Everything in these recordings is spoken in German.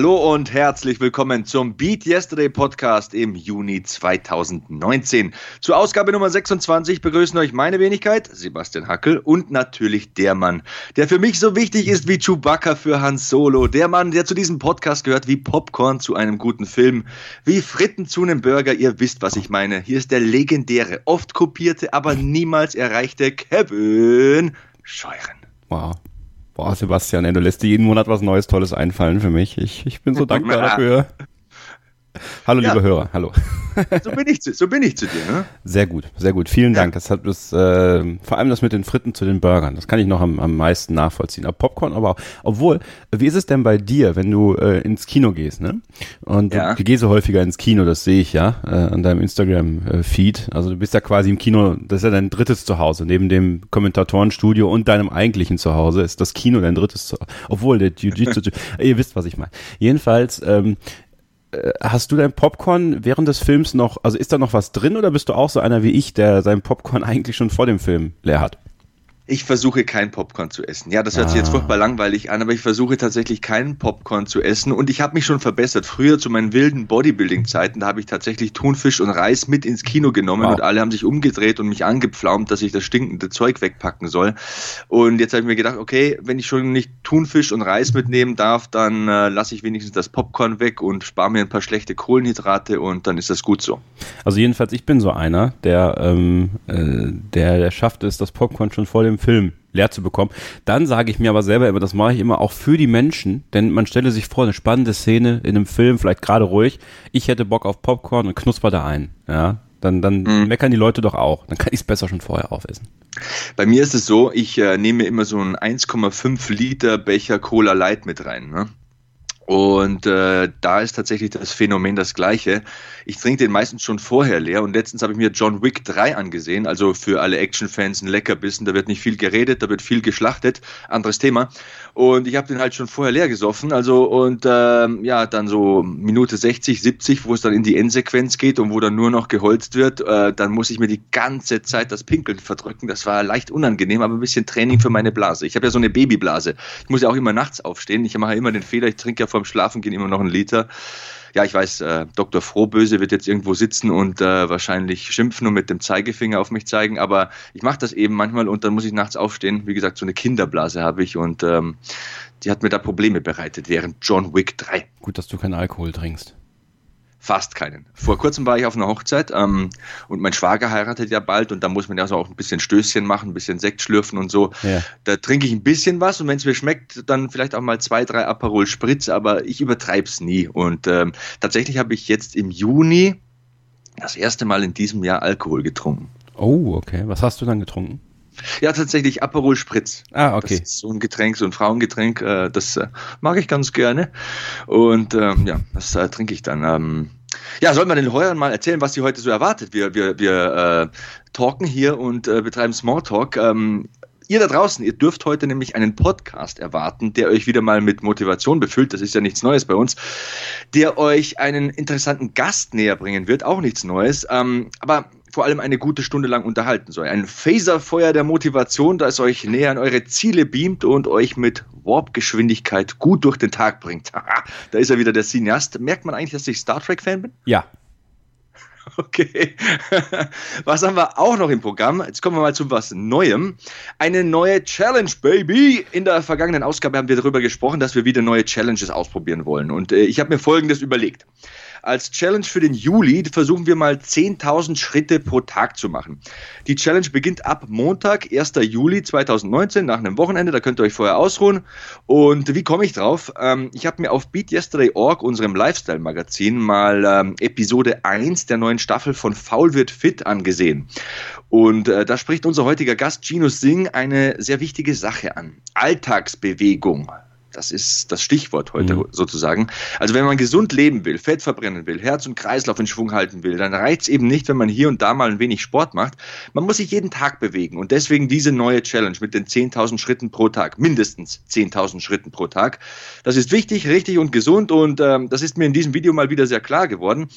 Hallo und herzlich willkommen zum Beat Yesterday Podcast im Juni 2019. Zur Ausgabe Nummer 26 begrüßen euch meine Wenigkeit, Sebastian Hackel und natürlich der Mann, der für mich so wichtig ist wie Chewbacca für Han Solo. Der Mann, der zu diesem Podcast gehört wie Popcorn zu einem guten Film, wie Fritten zu einem Burger. Ihr wisst, was ich meine. Hier ist der legendäre, oft kopierte, aber niemals erreichte Kevin Scheuren. Wow. Boah, Sebastian, ey, du lässt dir jeden Monat was Neues, Tolles einfallen für mich. Ich, ich bin so dankbar dafür. Hallo, ja. liebe Hörer, hallo. So bin ich zu, so bin ich zu dir, ne? Sehr gut, sehr gut. Vielen. Dank. Das hat das, äh, vor allem das mit den Fritten zu den Burgern, das kann ich noch am, am meisten nachvollziehen. Aber Popcorn aber auch. Obwohl, wie ist es denn bei dir, wenn du äh, ins Kino gehst, ne? Und ja. du, du gehst so häufiger ins Kino, das sehe ich ja, äh, an deinem Instagram-Feed. Also du bist ja quasi im Kino, das ist ja dein drittes Zuhause. Neben dem Kommentatorenstudio und deinem eigentlichen Zuhause ist das Kino dein drittes Zuhause. Obwohl, der Jiu-Jitsu, ihr wisst, was ich meine. Jedenfalls, ähm, äh, hast du dein Popcorn während des Films noch, also ist da noch was drin oder bist du auch so einer wie ich, der sein Popcorn eigentlich schon vor dem Film leer hat? Ich versuche kein Popcorn zu essen. Ja, das hört ah. sich jetzt ah. furchtbar langweilig an, aber ich versuche tatsächlich keinen Popcorn zu essen und ich habe mich schon verbessert. Früher zu meinen wilden Bodybuilding-Zeiten, da habe ich tatsächlich Thunfisch und Reis mit ins Kino genommen wow. und alle haben sich umgedreht und mich angepflaumt, dass ich das stinkende Zeug wegpacken soll. Und jetzt habe ich mir gedacht, okay, wenn ich schon nicht Thunfisch und Reis mitnehmen darf, dann äh, lasse ich wenigstens das Popcorn weg und spare mir ein paar schlechte Kohlenhydrate und dann ist das gut so. Also jedenfalls, ich bin so einer, der, ähm, äh, der, der schafft es, das Popcorn schon vor dem Film leer zu bekommen. Dann sage ich mir aber selber immer, das mache ich immer auch für die Menschen, denn man stelle sich vor, eine spannende Szene in einem Film, vielleicht gerade ruhig, ich hätte Bock auf Popcorn und knusper da ein, ja, dann, dann mhm. meckern die Leute doch auch. Dann kann ich es besser schon vorher aufessen. Bei mir ist es so, ich äh, nehme immer so einen 1,5 Liter Becher Cola Light mit rein. Ne? Und äh, da ist tatsächlich das Phänomen das gleiche. Ich trinke den meistens schon vorher leer und letztens habe ich mir John Wick 3 angesehen, also für alle Actionfans ein Leckerbissen, da wird nicht viel geredet, da wird viel geschlachtet, anderes Thema. Und ich habe den halt schon vorher leer gesoffen, also und ähm, ja, dann so Minute 60, 70, wo es dann in die Endsequenz geht und wo dann nur noch geholzt wird, äh, dann muss ich mir die ganze Zeit das Pinkeln verdrücken. Das war leicht unangenehm, aber ein bisschen Training für meine Blase. Ich habe ja so eine Babyblase. Ich muss ja auch immer nachts aufstehen. Ich mache ja immer den Fehler, ich trinke ja vor vorm Schlafengehen immer noch einen Liter. Ja, ich weiß, äh, Dr. Frohböse wird jetzt irgendwo sitzen und äh, wahrscheinlich schimpfen und mit dem Zeigefinger auf mich zeigen, aber ich mache das eben manchmal und dann muss ich nachts aufstehen. Wie gesagt, so eine Kinderblase habe ich und ähm, die hat mir da Probleme bereitet während John Wick 3. Gut, dass du keinen Alkohol trinkst. Fast keinen. Vor kurzem war ich auf einer Hochzeit ähm, und mein Schwager heiratet ja bald und da muss man ja so auch ein bisschen Stößchen machen, ein bisschen Sekt schlürfen und so. Ja. Da trinke ich ein bisschen was und wenn es mir schmeckt, dann vielleicht auch mal zwei, drei Aperol Spritz, aber ich übertreibe es nie. Und ähm, tatsächlich habe ich jetzt im Juni das erste Mal in diesem Jahr Alkohol getrunken. Oh, okay. Was hast du dann getrunken? Ja, tatsächlich Aperol Spritz. Ah, okay. Das ist so ein Getränk, so ein Frauengetränk, äh, das äh, mag ich ganz gerne. Und ähm, ja, das äh, trinke ich dann. Ähm, ja, soll man den Heuern mal erzählen, was sie heute so erwartet? Wir, wir, wir äh, talken hier und äh, betreiben Smalltalk. Ähm, ihr da draußen, ihr dürft heute nämlich einen Podcast erwarten, der euch wieder mal mit Motivation befüllt. Das ist ja nichts Neues bei uns. Der euch einen interessanten Gast näher bringen wird. Auch nichts Neues. Ähm, aber vor allem eine gute Stunde lang unterhalten soll. Ein Phaserfeuer der Motivation, das euch näher an eure Ziele beamt und euch mit Warp-Geschwindigkeit gut durch den Tag bringt. da ist er wieder der Cineast. Merkt man eigentlich, dass ich Star Trek-Fan bin? Ja. Okay. Was haben wir auch noch im Programm? Jetzt kommen wir mal zu was Neuem. Eine neue Challenge, Baby. In der vergangenen Ausgabe haben wir darüber gesprochen, dass wir wieder neue Challenges ausprobieren wollen. Und äh, ich habe mir Folgendes überlegt. Als Challenge für den Juli versuchen wir mal 10.000 Schritte pro Tag zu machen. Die Challenge beginnt ab Montag, 1. Juli 2019, nach einem Wochenende. Da könnt ihr euch vorher ausruhen. Und wie komme ich drauf? Ähm, ich habe mir auf BeatYesterday.org, unserem Lifestyle-Magazin, mal ähm, Episode 1 der neuen Staffel von Faul wird fit angesehen. Und äh, da spricht unser heutiger Gast Gino Singh eine sehr wichtige Sache an. Alltagsbewegung. Das ist das Stichwort heute mhm. sozusagen. Also wenn man gesund leben will, Fett verbrennen will, Herz und Kreislauf in Schwung halten will, dann reicht es eben nicht, wenn man hier und da mal ein wenig Sport macht. Man muss sich jeden Tag bewegen und deswegen diese neue Challenge mit den 10.000 Schritten pro Tag, mindestens 10.000 Schritten pro Tag. Das ist wichtig, richtig und gesund und ähm, das ist mir in diesem Video mal wieder sehr klar geworden.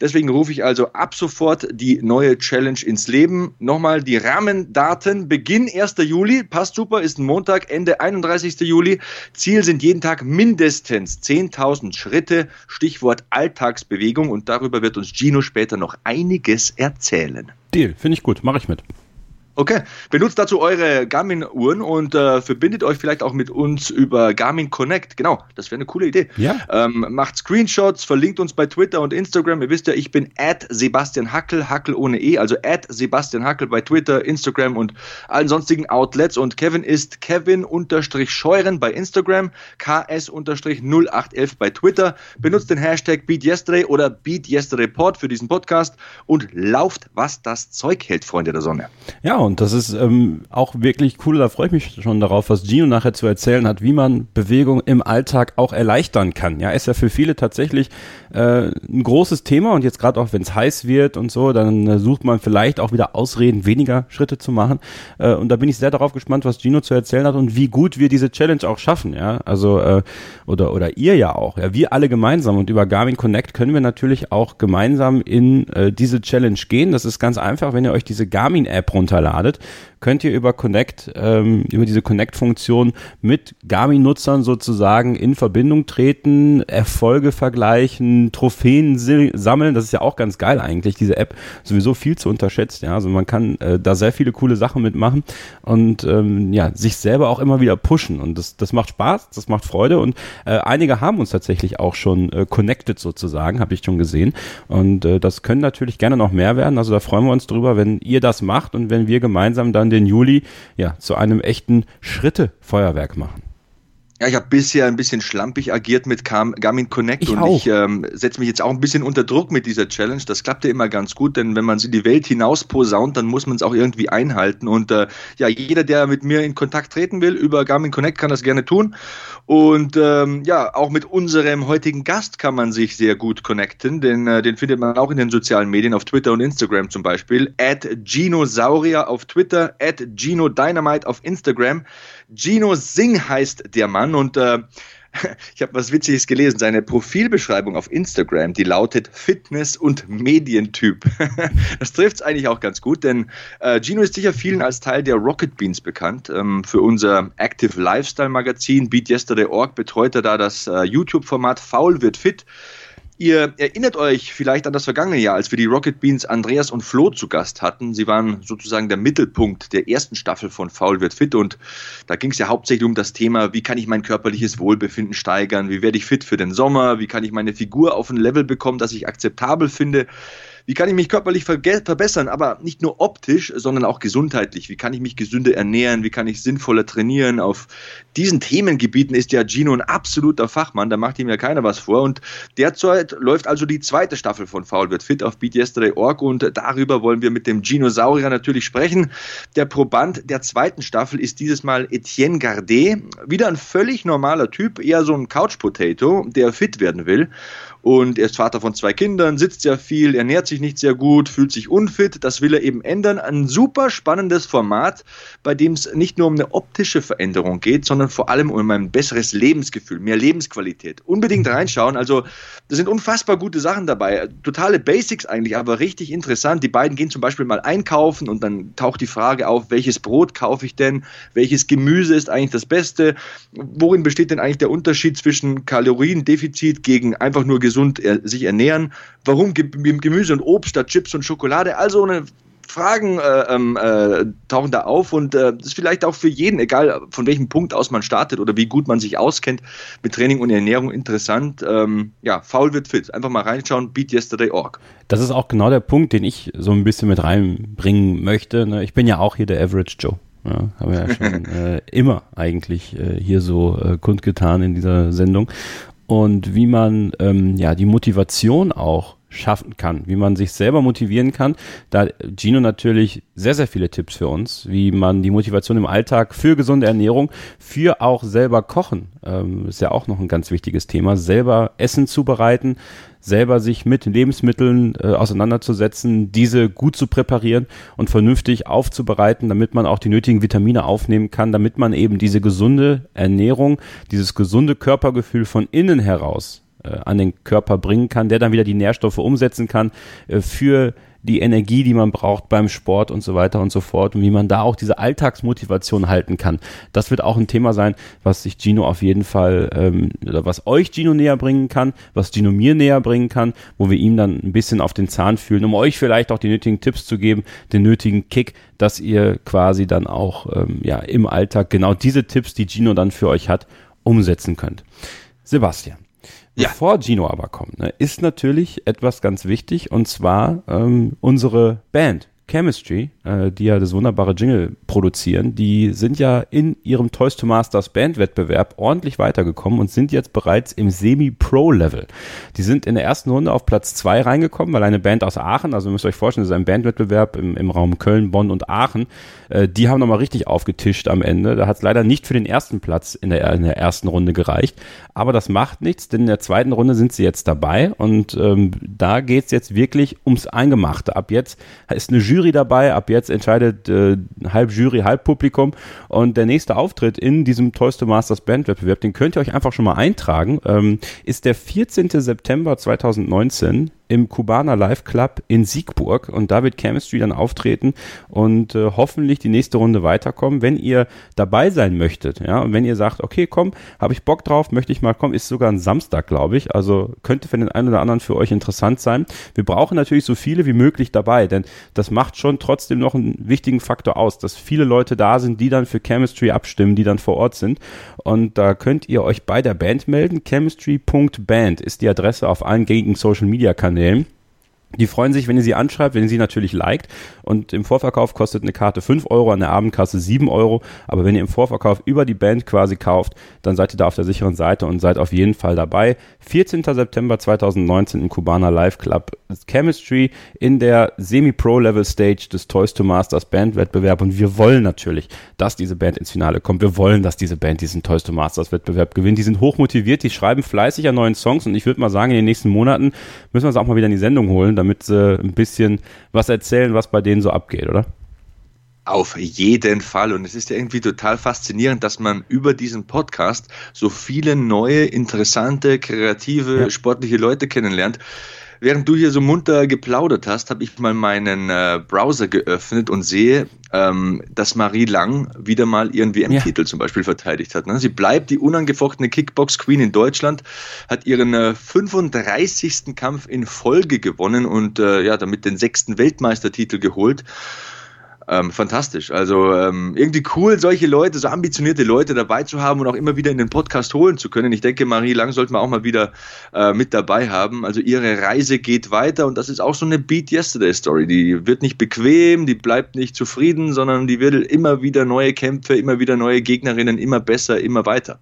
Deswegen rufe ich also ab sofort die neue Challenge ins Leben. Nochmal die Rahmendaten. Beginn 1. Juli, passt super, ist ein Montag, Ende 31. Juli. Ziel sind jeden Tag mindestens 10.000 Schritte. Stichwort Alltagsbewegung und darüber wird uns Gino später noch einiges erzählen. Deal, finde ich gut, mache ich mit. Okay, benutzt dazu eure Garmin-Uhren und äh, verbindet euch vielleicht auch mit uns über Garmin Connect. Genau, das wäre eine coole Idee. Ja. Ähm, macht Screenshots, verlinkt uns bei Twitter und Instagram. Ihr wisst ja, ich bin at Sebastian Hackel, Hackel ohne E, also at Sebastian Hackel bei Twitter, Instagram und allen sonstigen Outlets. Und Kevin ist Kevin-Scheuren bei Instagram, KS-0811 bei Twitter. Benutzt den Hashtag BeatYesterday oder BeatYesterdayPod für diesen Podcast und lauft, was das Zeug hält, Freunde der Sonne. Ja, und das ist ähm, auch wirklich cool. Da freue ich mich schon darauf, was Gino nachher zu erzählen hat, wie man Bewegung im Alltag auch erleichtern kann. Ja, ist ja für viele tatsächlich äh, ein großes Thema und jetzt gerade auch, wenn es heiß wird und so, dann äh, sucht man vielleicht auch wieder Ausreden, weniger Schritte zu machen. Äh, und da bin ich sehr darauf gespannt, was Gino zu erzählen hat und wie gut wir diese Challenge auch schaffen. Ja, also äh, oder oder ihr ja auch. Ja, wir alle gemeinsam und über Garmin Connect können wir natürlich auch gemeinsam in äh, diese Challenge gehen. Das ist ganz einfach, wenn ihr euch diese Garmin App runterladet ladet, könnt ihr über Connect, ähm, über diese Connect-Funktion mit Garmin-Nutzern sozusagen in Verbindung treten, Erfolge vergleichen, Trophäen sammeln. Das ist ja auch ganz geil eigentlich, diese App sowieso viel zu unterschätzt. Ja, also man kann äh, da sehr viele coole Sachen mitmachen und ähm, ja, sich selber auch immer wieder pushen. Und das, das macht Spaß, das macht Freude und äh, einige haben uns tatsächlich auch schon äh, connected sozusagen, habe ich schon gesehen. Und äh, das können natürlich gerne noch mehr werden. Also da freuen wir uns drüber, wenn ihr das macht und wenn wir gemeinsam dann den Juli ja zu einem echten Schrittefeuerwerk machen. Ja, ich habe bisher ein bisschen schlampig agiert mit Garmin Connect ich und auch. ich ähm, setze mich jetzt auch ein bisschen unter Druck mit dieser Challenge. Das klappt ja immer ganz gut, denn wenn man sie in die Welt hinaus posaunt, dann muss man es auch irgendwie einhalten. Und äh, ja, jeder, der mit mir in Kontakt treten will über Garmin Connect, kann das gerne tun. Und ähm, ja, auch mit unserem heutigen Gast kann man sich sehr gut connecten, denn äh, den findet man auch in den sozialen Medien, auf Twitter und Instagram zum Beispiel. At Ginosaurier auf Twitter, at Gino Dynamite auf Instagram. Gino Singh heißt der Mann und äh, ich habe was Witziges gelesen. Seine Profilbeschreibung auf Instagram, die lautet Fitness- und Medientyp. das trifft es eigentlich auch ganz gut, denn äh, Gino ist sicher vielen als Teil der Rocket Beans bekannt. Ähm, für unser Active Lifestyle Magazin Beat Yesterday.org betreut er da das äh, YouTube-Format Faul wird fit. Ihr erinnert euch vielleicht an das vergangene Jahr, als wir die Rocket Beans Andreas und Flo zu Gast hatten. Sie waren sozusagen der Mittelpunkt der ersten Staffel von Faul wird fit und da ging es ja hauptsächlich um das Thema, wie kann ich mein körperliches Wohlbefinden steigern, wie werde ich fit für den Sommer, wie kann ich meine Figur auf ein Level bekommen, das ich akzeptabel finde. Wie kann ich mich körperlich verbessern, aber nicht nur optisch, sondern auch gesundheitlich? Wie kann ich mich gesünder ernähren? Wie kann ich sinnvoller trainieren? Auf diesen Themengebieten ist ja Gino ein absoluter Fachmann, da macht ihm ja keiner was vor. Und derzeit läuft also die zweite Staffel von Foul wird fit auf BeatYesterday.org und darüber wollen wir mit dem Ginosaurier natürlich sprechen. Der Proband der zweiten Staffel ist dieses Mal Etienne Gardet. Wieder ein völlig normaler Typ, eher so ein Couch-Potato, der fit werden will und er ist Vater von zwei Kindern, sitzt sehr viel, ernährt sich nicht sehr gut, fühlt sich unfit. Das will er eben ändern. Ein super spannendes Format, bei dem es nicht nur um eine optische Veränderung geht, sondern vor allem um ein besseres Lebensgefühl, mehr Lebensqualität. Unbedingt reinschauen. Also, da sind unfassbar gute Sachen dabei. Totale Basics eigentlich, aber richtig interessant. Die beiden gehen zum Beispiel mal einkaufen und dann taucht die Frage auf, welches Brot kaufe ich denn? Welches Gemüse ist eigentlich das Beste? Worin besteht denn eigentlich der Unterschied zwischen Kaloriendefizit gegen einfach nur gesund sich ernähren? Warum Gemüse und Obst statt Chips und Schokolade? Also eine Fragen äh, ähm, äh, tauchen da auf und äh, das ist vielleicht auch für jeden, egal von welchem Punkt aus man startet oder wie gut man sich auskennt mit Training und Ernährung, interessant. Ähm, ja, faul wird fit. Einfach mal reinschauen, beatyesterday.org. Das ist auch genau der Punkt, den ich so ein bisschen mit reinbringen möchte. Ne? Ich bin ja auch hier der Average Joe. Ja, haben wir ja schon äh, immer eigentlich äh, hier so äh, kundgetan in dieser Sendung. Und wie man ähm, ja die Motivation auch schaffen kann, wie man sich selber motivieren kann. Da Gino natürlich sehr, sehr viele Tipps für uns, wie man die Motivation im Alltag für gesunde Ernährung, für auch selber kochen, ähm, ist ja auch noch ein ganz wichtiges Thema, selber Essen zubereiten, selber sich mit Lebensmitteln äh, auseinanderzusetzen, diese gut zu präparieren und vernünftig aufzubereiten, damit man auch die nötigen Vitamine aufnehmen kann, damit man eben diese gesunde Ernährung, dieses gesunde Körpergefühl von innen heraus an den Körper bringen kann, der dann wieder die Nährstoffe umsetzen kann äh, für die Energie, die man braucht beim Sport und so weiter und so fort und wie man da auch diese Alltagsmotivation halten kann. Das wird auch ein Thema sein, was sich Gino auf jeden Fall, ähm, oder was euch Gino näher bringen kann, was Gino mir näher bringen kann, wo wir ihm dann ein bisschen auf den Zahn fühlen, um euch vielleicht auch die nötigen Tipps zu geben, den nötigen Kick, dass ihr quasi dann auch ähm, ja, im Alltag genau diese Tipps, die Gino dann für euch hat, umsetzen könnt. Sebastian. Ja. Bevor Gino aber kommt, ne, ist natürlich etwas ganz wichtig und zwar ähm, unsere Band. Chemistry, äh, die ja das wunderbare Jingle produzieren, die sind ja in ihrem Toys to Masters Bandwettbewerb ordentlich weitergekommen und sind jetzt bereits im Semi-Pro-Level. Die sind in der ersten Runde auf Platz zwei reingekommen, weil eine Band aus Aachen, also ihr müsst euch vorstellen, das ist ein Bandwettbewerb im, im Raum Köln, Bonn und Aachen, äh, die haben nochmal richtig aufgetischt am Ende. Da hat es leider nicht für den ersten Platz in der, in der ersten Runde gereicht, aber das macht nichts, denn in der zweiten Runde sind sie jetzt dabei und ähm, da geht's jetzt wirklich ums Eingemachte. Ab jetzt ist eine Jury Jury dabei. Ab jetzt entscheidet äh, halb Jury, halb Publikum. Und der nächste Auftritt in diesem Toys to Masters Bandwettbewerb, den könnt ihr euch einfach schon mal eintragen, ähm, ist der 14. September 2019 im Kubaner Live Club in Siegburg und da wird Chemistry dann auftreten und äh, hoffentlich die nächste Runde weiterkommen. Wenn ihr dabei sein möchtet, ja, und wenn ihr sagt, okay, komm, habe ich Bock drauf, möchte ich mal kommen, ist sogar ein Samstag, glaube ich, also könnte für den einen oder anderen für euch interessant sein. Wir brauchen natürlich so viele wie möglich dabei, denn das macht schon trotzdem noch einen wichtigen Faktor aus, dass viele Leute da sind, die dann für Chemistry abstimmen, die dann vor Ort sind und da könnt ihr euch bei der Band melden. Chemistry.band ist die Adresse auf allen gängigen Social Media Kanälen Kanälen. Die freuen sich, wenn ihr sie anschreibt, wenn ihr sie natürlich liked. Und im Vorverkauf kostet eine Karte 5 Euro, an der Abendkasse 7 Euro. Aber wenn ihr im Vorverkauf über die Band quasi kauft, dann seid ihr da auf der sicheren Seite und seid auf jeden Fall dabei. 14. September 2019 im Kubaner Live Club Chemistry in der Semi-Pro-Level-Stage des Toys to Masters Band-Wettbewerb. Und wir wollen natürlich, dass diese Band ins Finale kommt. Wir wollen, dass diese Band diesen Toys to Masters Wettbewerb gewinnt. Die sind hochmotiviert, die schreiben fleißig an neuen Songs. Und ich würde mal sagen, in den nächsten Monaten müssen wir uns auch mal wieder in die Sendung holen damit sie ein bisschen was erzählen, was bei denen so abgeht, oder? Auf jeden Fall. Und es ist ja irgendwie total faszinierend, dass man über diesen Podcast so viele neue, interessante, kreative, ja. sportliche Leute kennenlernt. Während du hier so munter geplaudert hast, habe ich mal meinen äh, Browser geöffnet und sehe, ähm, dass Marie Lang wieder mal ihren WM-Titel ja. zum Beispiel verteidigt hat. Ne? Sie bleibt die unangefochtene Kickbox-Queen in Deutschland, hat ihren äh, 35. Kampf in Folge gewonnen und äh, ja, damit den sechsten Weltmeistertitel geholt ähm, fantastisch. Also ähm, irgendwie cool, solche Leute, so ambitionierte Leute dabei zu haben und auch immer wieder in den Podcast holen zu können. Ich denke, Marie Lang sollten wir auch mal wieder äh, mit dabei haben. Also ihre Reise geht weiter und das ist auch so eine Beat Yesterday Story. Die wird nicht bequem, die bleibt nicht zufrieden, sondern die wird immer wieder neue Kämpfe, immer wieder neue Gegnerinnen, immer besser, immer weiter.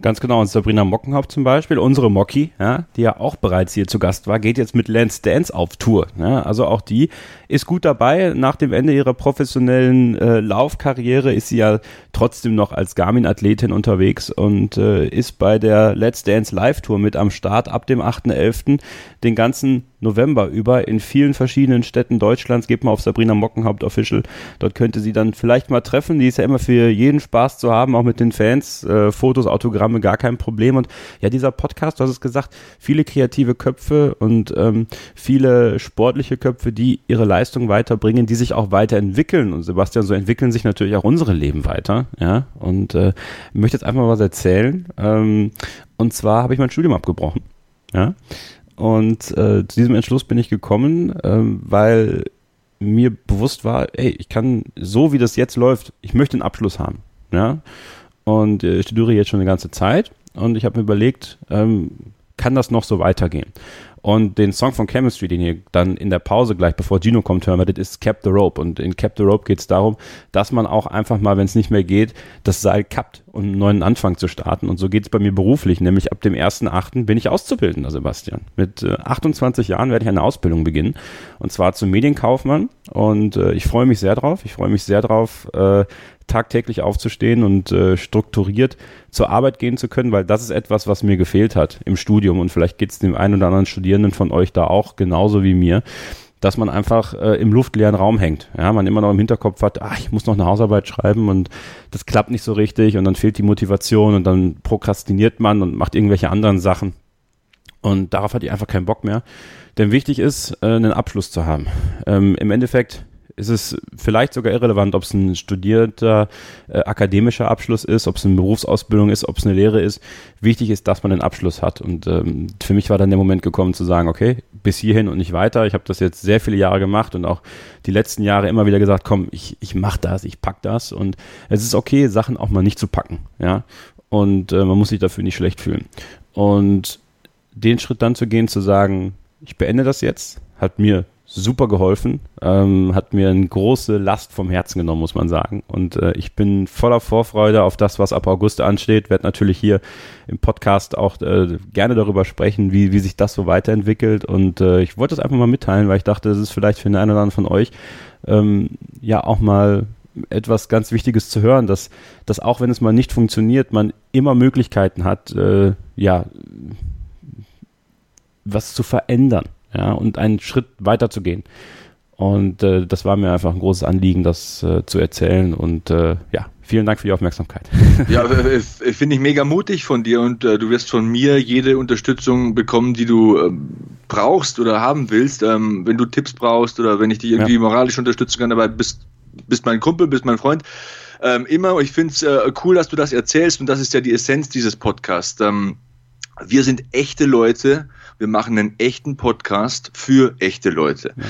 Ganz genau. Und Sabrina Mockenhaupt zum Beispiel, unsere Mocki, ja, die ja auch bereits hier zu Gast war, geht jetzt mit Lance Dance auf Tour. Ja. Also auch die ist gut dabei. Nach dem Ende ihrer professionellen äh, Laufkarriere ist sie ja trotzdem noch als Garmin-Athletin unterwegs und äh, ist bei der Let's Dance Live-Tour mit am Start ab dem 8.11. den ganzen November über in vielen verschiedenen Städten Deutschlands. Geht mal auf Sabrina Mockenhaupt Official. Dort könnte sie dann vielleicht mal treffen. Die ist ja immer für jeden Spaß zu haben, auch mit den Fans. Äh, Fotos, Autogramme, gar kein Problem. Und ja, dieser Podcast, du hast es gesagt, viele kreative Köpfe und ähm, viele sportliche Köpfe, die ihre Leistung weiterbringen, die sich auch weiterentwickeln. Und Sebastian, so entwickeln sich natürlich auch unsere Leben weiter. Ja, und äh, ich möchte jetzt einfach mal was erzählen. Ähm, und zwar habe ich mein Studium abgebrochen. Ja, und äh, zu diesem Entschluss bin ich gekommen, ähm, weil mir bewusst war, ey, ich kann so wie das jetzt läuft, ich möchte einen Abschluss haben. Ja? Und äh, ich studiere jetzt schon eine ganze Zeit und ich habe mir überlegt, ähm, kann das noch so weitergehen? Und den Song von Chemistry, den ihr dann in der Pause gleich, bevor Gino kommt, hören werdet, ist Cap the Rope. Und in Cap the Rope geht es darum, dass man auch einfach mal, wenn es nicht mehr geht, das Seil kappt, um einen neuen Anfang zu starten. Und so geht es bei mir beruflich. Nämlich ab dem 1.8. bin ich Auszubildender, Sebastian. Mit äh, 28 Jahren werde ich eine Ausbildung beginnen. Und zwar zum Medienkaufmann. Und äh, ich freue mich sehr drauf. Ich freue mich sehr drauf, äh, tagtäglich aufzustehen und äh, strukturiert zur Arbeit gehen zu können, weil das ist etwas, was mir gefehlt hat im Studium und vielleicht geht es dem einen oder anderen Studierenden von euch da auch genauso wie mir dass man einfach äh, im luftleeren Raum hängt. Ja, man immer noch im Hinterkopf hat, ach, ich muss noch eine Hausarbeit schreiben und das klappt nicht so richtig und dann fehlt die Motivation und dann prokrastiniert man und macht irgendwelche anderen Sachen. Und darauf hatte ich einfach keinen Bock mehr. Denn wichtig ist, äh, einen Abschluss zu haben. Ähm, Im Endeffekt ist es vielleicht sogar irrelevant, ob es ein studierter äh, akademischer Abschluss ist, ob es eine Berufsausbildung ist, ob es eine Lehre ist. Wichtig ist, dass man einen Abschluss hat. Und ähm, für mich war dann der Moment gekommen zu sagen, okay, bis hierhin und nicht weiter. Ich habe das jetzt sehr viele Jahre gemacht und auch die letzten Jahre immer wieder gesagt, komm, ich, ich mach das, ich pack das. Und es ist okay, Sachen auch mal nicht zu packen. Ja. Und äh, man muss sich dafür nicht schlecht fühlen. Und den Schritt dann zu gehen, zu sagen, ich beende das jetzt, hat mir super geholfen, ähm, hat mir eine große Last vom Herzen genommen, muss man sagen. Und äh, ich bin voller Vorfreude auf das, was ab August ansteht. Werde natürlich hier im Podcast auch äh, gerne darüber sprechen, wie, wie sich das so weiterentwickelt. Und äh, ich wollte das einfach mal mitteilen, weil ich dachte, das ist vielleicht für den einen oder anderen von euch ähm, ja auch mal etwas ganz Wichtiges zu hören, dass, dass auch wenn es mal nicht funktioniert, man immer Möglichkeiten hat, äh, ja, was zu verändern ja, und einen Schritt weiter zu gehen. Und äh, das war mir einfach ein großes Anliegen, das äh, zu erzählen. Und äh, ja, vielen Dank für die Aufmerksamkeit. Ja, äh, äh, finde ich mega mutig von dir und äh, du wirst von mir jede Unterstützung bekommen, die du ähm, brauchst oder haben willst. Ähm, wenn du Tipps brauchst oder wenn ich dich irgendwie ja. moralisch unterstützen kann, dabei bist, bist mein Kumpel, bist mein Freund. Ähm, immer, ich finde es äh, cool, dass du das erzählst und das ist ja die Essenz dieses Podcasts. Ähm, wir sind echte Leute, wir machen einen echten Podcast für echte Leute. Ja.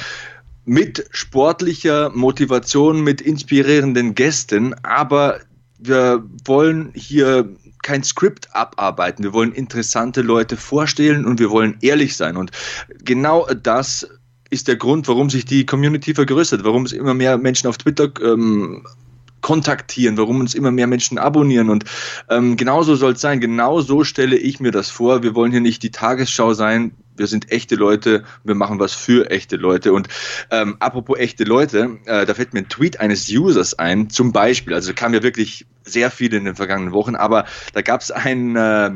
Mit sportlicher Motivation, mit inspirierenden Gästen, aber wir wollen hier kein Skript abarbeiten. Wir wollen interessante Leute vorstellen und wir wollen ehrlich sein. Und genau das ist der Grund, warum sich die Community vergrößert, warum es immer mehr Menschen auf Twitter ähm, kontaktieren, warum uns immer mehr Menschen abonnieren. Und ähm, genauso soll es sein. Genauso stelle ich mir das vor. Wir wollen hier nicht die Tagesschau sein. Wir sind echte Leute, wir machen was für echte Leute. Und ähm, apropos echte Leute, äh, da fällt mir ein Tweet eines Users ein, zum Beispiel, also kam ja wirklich sehr viel in den vergangenen Wochen, aber da gab es ein, äh,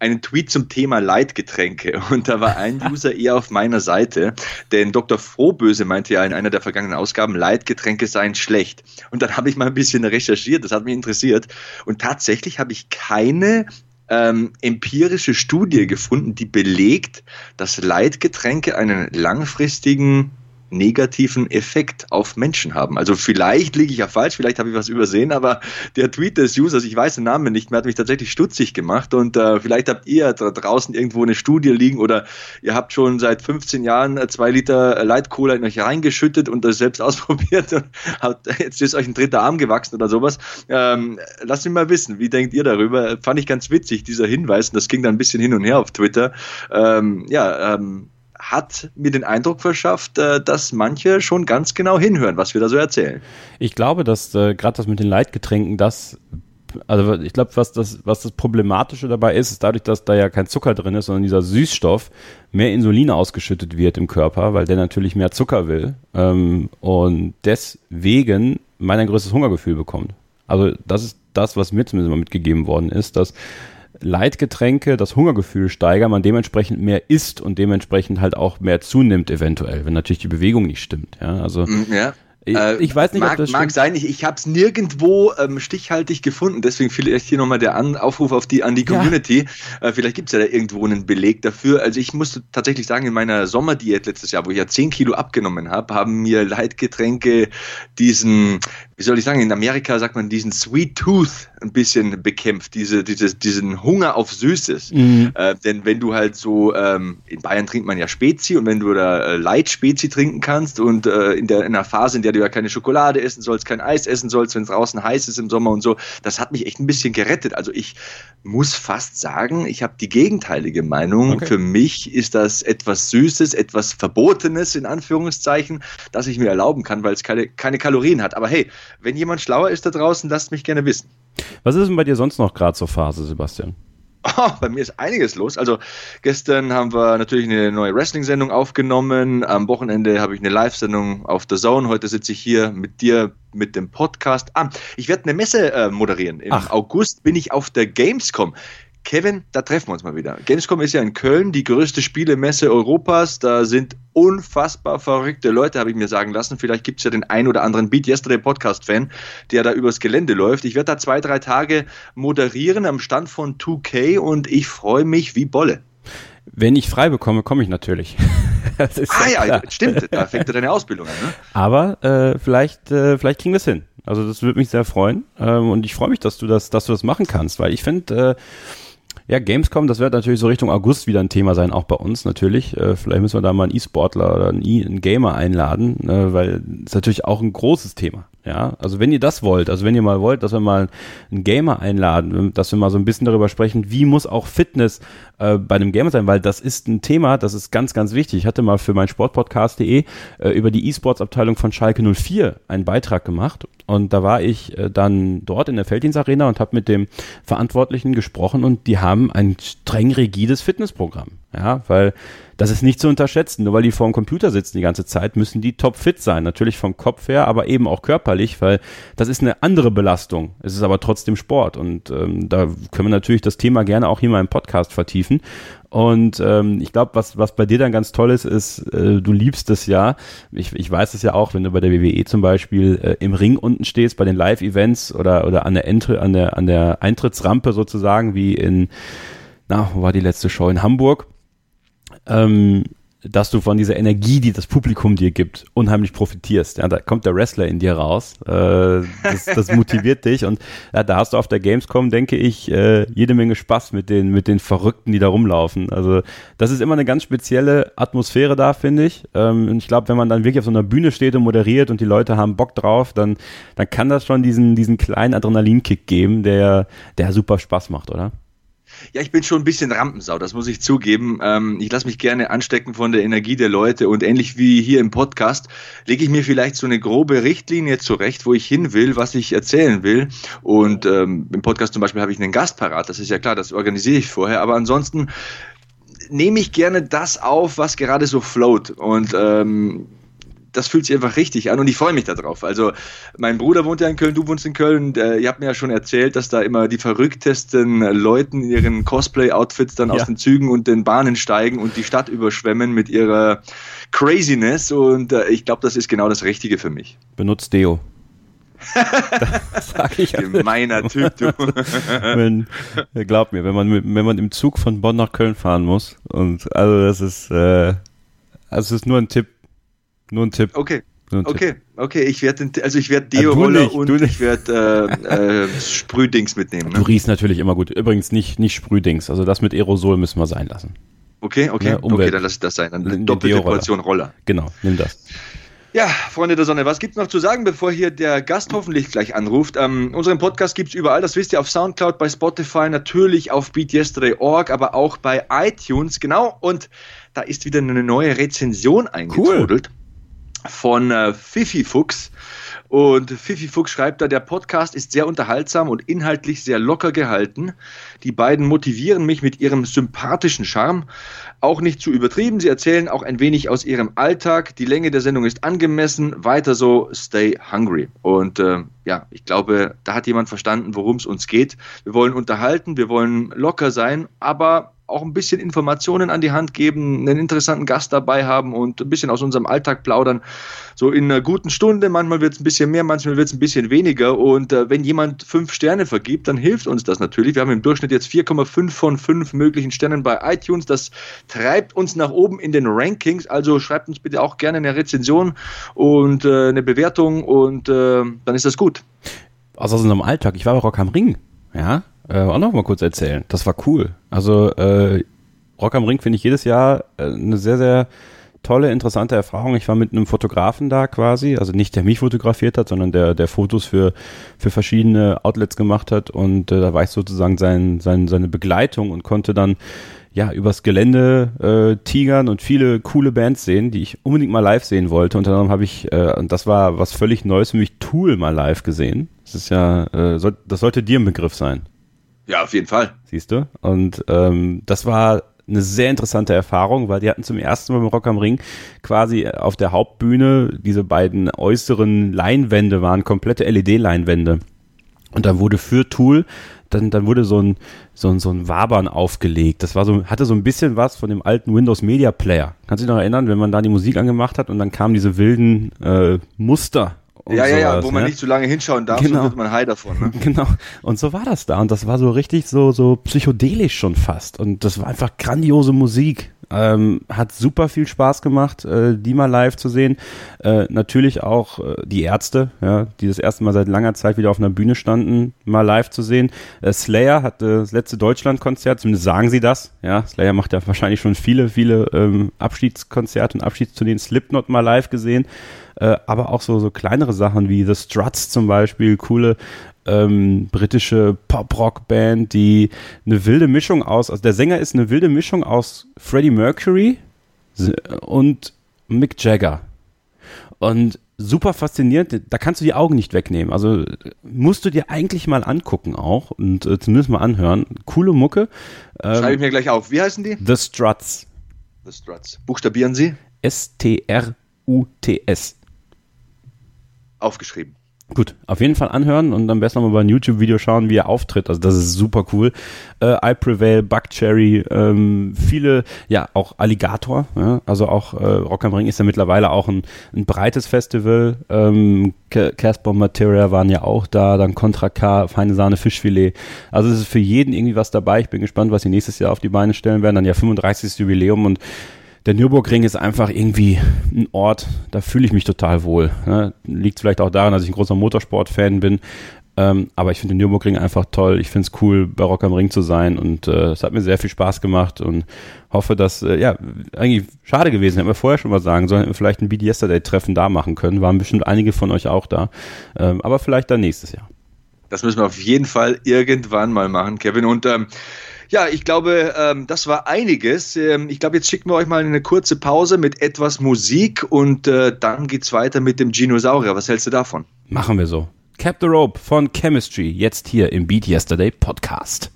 einen Tweet zum Thema Leitgetränke und da war ein User eher auf meiner Seite, denn Dr. Frohböse meinte ja in einer der vergangenen Ausgaben, Leitgetränke seien schlecht. Und dann habe ich mal ein bisschen recherchiert, das hat mich interessiert und tatsächlich habe ich keine ähm, empirische Studie gefunden, die belegt, dass Leitgetränke einen langfristigen negativen Effekt auf Menschen haben. Also vielleicht liege ich ja falsch, vielleicht habe ich was übersehen, aber der Tweet des Users, ich weiß den Namen nicht mehr, hat mich tatsächlich stutzig gemacht und äh, vielleicht habt ihr da draußen irgendwo eine Studie liegen oder ihr habt schon seit 15 Jahren zwei Liter Light Cola in euch reingeschüttet und das selbst ausprobiert und habt, jetzt ist euch ein dritter Arm gewachsen oder sowas. Ähm, lasst mich mal wissen, wie denkt ihr darüber? Fand ich ganz witzig, dieser Hinweis und das ging dann ein bisschen hin und her auf Twitter. Ähm, ja, ähm, hat mir den Eindruck verschafft, äh, dass manche schon ganz genau hinhören, was wir da so erzählen. Ich glaube, dass äh, gerade das mit den Leitgetränken, das also ich glaube, was das, was das Problematische dabei ist, ist dadurch, dass da ja kein Zucker drin ist, sondern dieser Süßstoff, mehr Insulin ausgeschüttet wird im Körper, weil der natürlich mehr Zucker will ähm, und deswegen mein ein größtes Hungergefühl bekommt. Also das ist das, was mir zumindest mal mitgegeben worden ist, dass Leitgetränke das Hungergefühl steigern, man dementsprechend mehr isst und dementsprechend halt auch mehr zunimmt eventuell, wenn natürlich die Bewegung nicht stimmt. Ja, also mm, ja. Ich, äh, ich, weiß nicht, mag, ob das mag sein. Ich, ich habe es nirgendwo ähm, stichhaltig gefunden. Deswegen vielleicht hier nochmal der an Aufruf auf die, an die Community. Ja. Äh, vielleicht gibt es ja da irgendwo einen Beleg dafür. Also ich musste tatsächlich sagen, in meiner Sommerdiät letztes Jahr, wo ich ja 10 Kilo abgenommen habe, haben mir Leitgetränke diesen, wie soll ich sagen, in Amerika sagt man diesen Sweet Tooth ein bisschen bekämpft, diese, diese, diesen Hunger auf Süßes. Mhm. Äh, denn wenn du halt so, ähm, in Bayern trinkt man ja Spezi und wenn du da äh, Light Spezi trinken kannst und äh, in, der, in einer Phase, in der du ja keine Schokolade essen sollst, kein Eis essen sollst, wenn es draußen heiß ist im Sommer und so, das hat mich echt ein bisschen gerettet. Also ich muss fast sagen, ich habe die gegenteilige Meinung. Okay. Für mich ist das etwas Süßes, etwas Verbotenes in Anführungszeichen, das ich mir erlauben kann, weil es keine, keine Kalorien hat. Aber hey, wenn jemand schlauer ist da draußen, lasst mich gerne wissen. Was ist denn bei dir sonst noch gerade zur Phase, Sebastian? Oh, bei mir ist einiges los. Also gestern haben wir natürlich eine neue Wrestling-Sendung aufgenommen. Am Wochenende habe ich eine Live-Sendung auf The Zone. Heute sitze ich hier mit dir mit dem Podcast. Ah, ich werde eine Messe äh, moderieren. Im Ach. August bin ich auf der Gamescom. Kevin, da treffen wir uns mal wieder. Gamescom ist ja in Köln, die größte Spielemesse Europas. Da sind unfassbar verrückte Leute, habe ich mir sagen lassen. Vielleicht gibt es ja den ein oder anderen Beat Yesterday Podcast-Fan, der da übers Gelände läuft. Ich werde da zwei, drei Tage moderieren am Stand von 2K und ich freue mich wie Bolle. Wenn ich frei bekomme, komme ich natürlich. ah ja, ja stimmt, da fängt ja deine Ausbildung an. Ne? Aber äh, vielleicht, äh, vielleicht kriegen wir es hin. Also das würde mich sehr freuen ähm, und ich freue mich, dass du das, dass du das machen kannst, weil ich finde, äh, ja, Gamescom, das wird natürlich so Richtung August wieder ein Thema sein, auch bei uns natürlich. Äh, vielleicht müssen wir da mal einen E-Sportler oder einen, e einen Gamer einladen, äh, weil es natürlich auch ein großes Thema. Ja, also wenn ihr das wollt, also wenn ihr mal wollt, dass wir mal einen Gamer einladen, dass wir mal so ein bisschen darüber sprechen, wie muss auch Fitness äh, bei einem Gamer sein, weil das ist ein Thema, das ist ganz, ganz wichtig. Ich hatte mal für mein Sportpodcast.de äh, über die E-Sports-Abteilung von Schalke 04 einen Beitrag gemacht und da war ich äh, dann dort in der Felddienstarena und habe mit dem Verantwortlichen gesprochen und die haben ein streng rigides Fitnessprogramm. Ja, weil das ist nicht zu unterschätzen. Nur weil die vor dem Computer sitzen die ganze Zeit, müssen die topfit sein. Natürlich vom Kopf her, aber eben auch körperlich, weil das ist eine andere Belastung. Es ist aber trotzdem Sport. Und ähm, da können wir natürlich das Thema gerne auch hier mal im Podcast vertiefen. Und ähm, ich glaube, was, was bei dir dann ganz toll ist, ist, äh, du liebst es ja. Ich, ich weiß es ja auch, wenn du bei der WWE zum Beispiel äh, im Ring unten stehst, bei den Live-Events oder, oder an der, Entry, an, der, an der Eintrittsrampe sozusagen, wie in, na, wo war die letzte Show? In Hamburg ähm, dass du von dieser Energie, die das Publikum dir gibt, unheimlich profitierst. Ja, da kommt der Wrestler in dir raus. Äh, das, das motiviert dich und ja, da hast du auf der Gamescom, denke ich, äh, jede Menge Spaß mit den mit den Verrückten, die da rumlaufen. Also das ist immer eine ganz spezielle Atmosphäre da, finde ich. Ähm, und ich glaube, wenn man dann wirklich auf so einer Bühne steht und moderiert und die Leute haben Bock drauf, dann dann kann das schon diesen diesen kleinen Adrenalinkick geben, der der super Spaß macht, oder? Ja, ich bin schon ein bisschen Rampensau, das muss ich zugeben. Ähm, ich lasse mich gerne anstecken von der Energie der Leute und ähnlich wie hier im Podcast lege ich mir vielleicht so eine grobe Richtlinie zurecht, wo ich hin will, was ich erzählen will. Und ähm, im Podcast zum Beispiel habe ich einen Gast parat, das ist ja klar, das organisiere ich vorher. Aber ansonsten nehme ich gerne das auf, was gerade so float. Und ähm, das fühlt sich einfach richtig an und ich freue mich darauf. Also mein Bruder wohnt ja in Köln, du wohnst in Köln. Äh, ihr habt mir ja schon erzählt, dass da immer die verrücktesten Leute in ihren Cosplay-Outfits dann ja. aus den Zügen und den Bahnen steigen und die Stadt überschwemmen mit ihrer Craziness. Und äh, ich glaube, das ist genau das Richtige für mich. Benutzt Deo. sag ich Gemeiner Typ, du. wenn, glaub mir, wenn man, wenn man im Zug von Bonn nach Köln fahren muss und also das ist, äh, also es ist nur ein Tipp, nur ein Tipp. Okay. Okay, Tipp. okay, ich werde also ich werde Deo-Roller ja, und ich werde äh, äh, Sprühdings mitnehmen. Ne? Du riechst natürlich immer gut. Übrigens nicht, nicht Sprühdings, also das mit Aerosol müssen wir sein lassen. Okay, okay, ja, okay, dann lass ich das sein. Dann eine doppelte Portion Roller. Genau, nimm das. Ja, Freunde der Sonne, was gibt's noch zu sagen, bevor hier der Gast hoffentlich gleich anruft? Ähm, unseren Podcast gibt's überall, das wisst ihr, auf Soundcloud, bei Spotify, natürlich auf BeatYesterday.org, aber auch bei iTunes, genau. Und da ist wieder eine neue Rezension eingetrudelt. Cool von äh, Fifi Fuchs. Und Fifi Fuchs schreibt da, der Podcast ist sehr unterhaltsam und inhaltlich sehr locker gehalten. Die beiden motivieren mich mit ihrem sympathischen Charme. Auch nicht zu übertrieben. Sie erzählen auch ein wenig aus ihrem Alltag. Die Länge der Sendung ist angemessen. Weiter so, stay hungry. Und äh, ja, ich glaube, da hat jemand verstanden, worum es uns geht. Wir wollen unterhalten, wir wollen locker sein, aber auch ein bisschen Informationen an die Hand geben, einen interessanten Gast dabei haben und ein bisschen aus unserem Alltag plaudern. So in einer guten Stunde, manchmal wird es ein bisschen mehr, manchmal wird es ein bisschen weniger. Und äh, wenn jemand fünf Sterne vergibt, dann hilft uns das natürlich. Wir haben im Durchschnitt jetzt 4,5 von 5 möglichen Sternen bei iTunes. Das treibt uns nach oben in den Rankings. Also schreibt uns bitte auch gerne eine Rezension und äh, eine Bewertung und äh, dann ist das gut. Also aus unserem Alltag. Ich war bei Rock am Ring. Ja, äh, auch noch mal kurz erzählen. Das war cool. Also äh, Rock am Ring finde ich jedes Jahr äh, eine sehr, sehr tolle, interessante Erfahrung. Ich war mit einem Fotografen da quasi, also nicht der mich fotografiert hat, sondern der, der Fotos für, für verschiedene Outlets gemacht hat und äh, da war ich sozusagen sein, sein, seine Begleitung und konnte dann ja übers Gelände äh, tigern und viele coole Bands sehen, die ich unbedingt mal live sehen wollte. Unter anderem habe ich, äh, und das war was völlig Neues für mich, Tool mal live gesehen. Das ist ja, äh, soll, das sollte dir ein Begriff sein. Ja, auf jeden Fall. Siehst du? Und ähm, das war eine sehr interessante Erfahrung, weil die hatten zum ersten Mal im Rock am Ring quasi auf der Hauptbühne diese beiden äußeren Leinwände waren komplette LED-Leinwände. Und dann wurde für Tool, dann, dann wurde so ein, so ein, so ein Wabern aufgelegt. Das war so, hatte so ein bisschen was von dem alten Windows Media Player. Kannst du dich noch erinnern, wenn man da die Musik angemacht hat und dann kamen diese wilden äh, Muster ja, ja, ja, wo man ne? nicht zu lange hinschauen darf, genau. so wird man high davon. Ne? Genau. Und so war das da. Und das war so richtig so, so psychedelisch schon fast. Und das war einfach grandiose Musik. Ähm, hat super viel Spaß gemacht, äh, die mal live zu sehen. Äh, natürlich auch äh, die Ärzte, ja, die das erste Mal seit langer Zeit wieder auf einer Bühne standen, mal live zu sehen. Äh, Slayer hatte das letzte Deutschlandkonzert, zumindest sagen sie das. Ja, Slayer macht ja wahrscheinlich schon viele, viele ähm, Abschiedskonzerte und Abschiedstourneen. Slipknot mal live gesehen. Äh, aber auch so, so kleinere Sachen wie The Struts zum Beispiel, coole ähm, britische Pop-Rock-Band, die eine wilde Mischung aus, also der Sänger ist eine wilde Mischung aus Freddie Mercury und Mick Jagger. Und super faszinierend, da kannst du die Augen nicht wegnehmen. Also musst du dir eigentlich mal angucken auch und äh, zumindest mal anhören. Coole Mucke. Ähm, Schreibe ich mir gleich auf. Wie heißen die? The Struts. The Struts. Buchstabieren Sie? S-T-R-U-T-S. Aufgeschrieben. Gut, auf jeden Fall anhören und am besten nochmal bei ein YouTube-Video schauen, wie er auftritt. Also das ist super cool. Äh, I Prevail, Buckcherry, ähm, viele, ja, auch Alligator. Ja? Also auch äh, Rock am Ring ist ja mittlerweile auch ein, ein breites Festival. Ähm, Casper Materia waren ja auch da, dann Contra K, Feine Sahne, Fischfilet. Also es ist für jeden irgendwie was dabei. Ich bin gespannt, was sie nächstes Jahr auf die Beine stellen werden. Dann ja 35. Jubiläum und der Nürburgring ist einfach irgendwie ein Ort, da fühle ich mich total wohl. Ne? Liegt vielleicht auch daran, dass ich ein großer Motorsport-Fan bin. Ähm, aber ich finde den Nürburgring einfach toll. Ich finde es cool, bei Rock am Ring zu sein und äh, es hat mir sehr viel Spaß gemacht und hoffe, dass, äh, ja, eigentlich schade gewesen, hätten wir vorher schon mal sagen sollen, hätten wir vielleicht ein Beat Yesterday-Treffen da machen können. Waren bestimmt einige von euch auch da. Ähm, aber vielleicht dann nächstes Jahr. Das müssen wir auf jeden Fall irgendwann mal machen, Kevin. Und ähm, ja, ich glaube, ähm, das war einiges. Ähm, ich glaube, jetzt schicken wir euch mal eine kurze Pause mit etwas Musik und äh, dann geht's weiter mit dem Dinosaurier. Was hältst du davon? Machen wir so. Cap the Rope von Chemistry, jetzt hier im Beat Yesterday Podcast.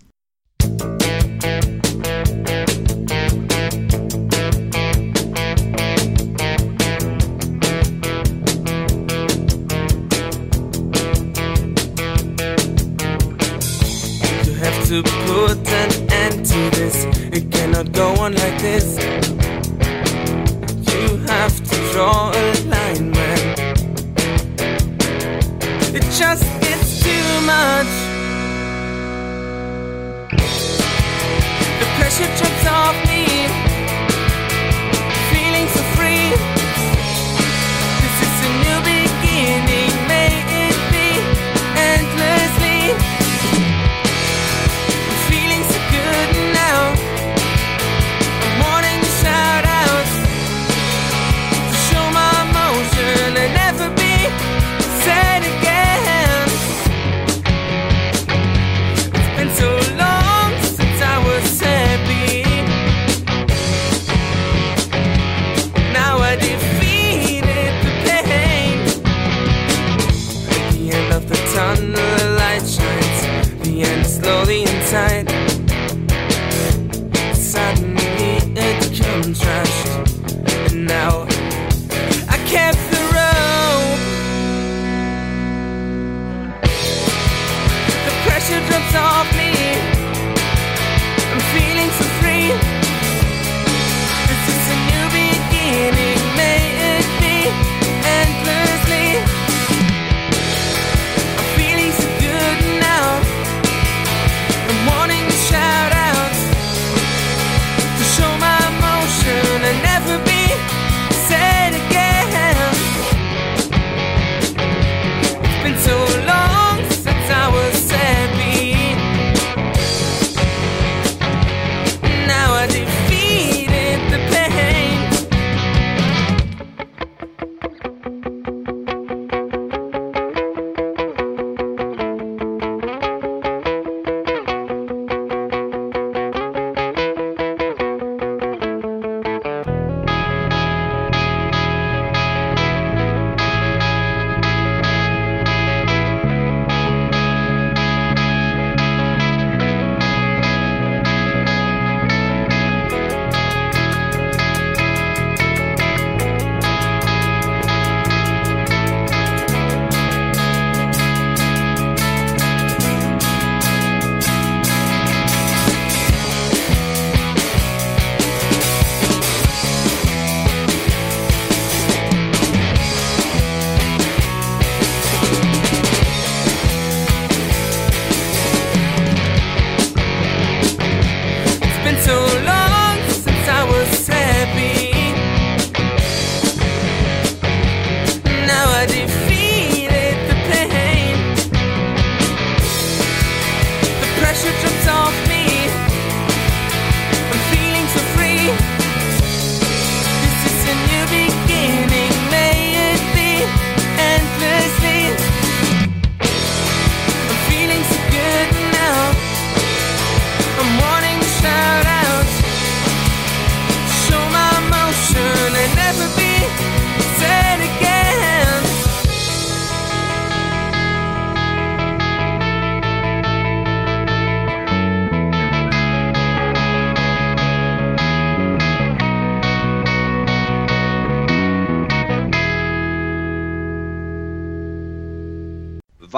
to put an end to this. It cannot go on like this. You have to draw a line, man. It just gets too much. The pressure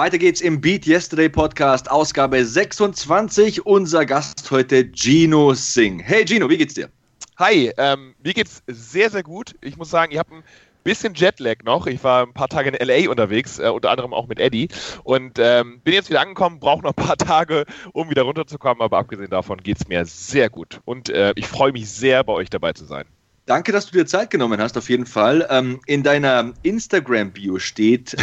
Weiter geht's im Beat Yesterday Podcast, Ausgabe 26. Unser Gast heute Gino Singh. Hey Gino, wie geht's dir? Hi, ähm, mir geht's sehr, sehr gut. Ich muss sagen, ich habe ein bisschen Jetlag noch. Ich war ein paar Tage in LA unterwegs, äh, unter anderem auch mit Eddie. Und ähm, bin jetzt wieder angekommen, brauche noch ein paar Tage, um wieder runterzukommen. Aber abgesehen davon geht's mir sehr gut. Und äh, ich freue mich sehr, bei euch dabei zu sein. Danke, dass du dir Zeit genommen hast, auf jeden Fall. Ähm, in deiner Instagram-Bio steht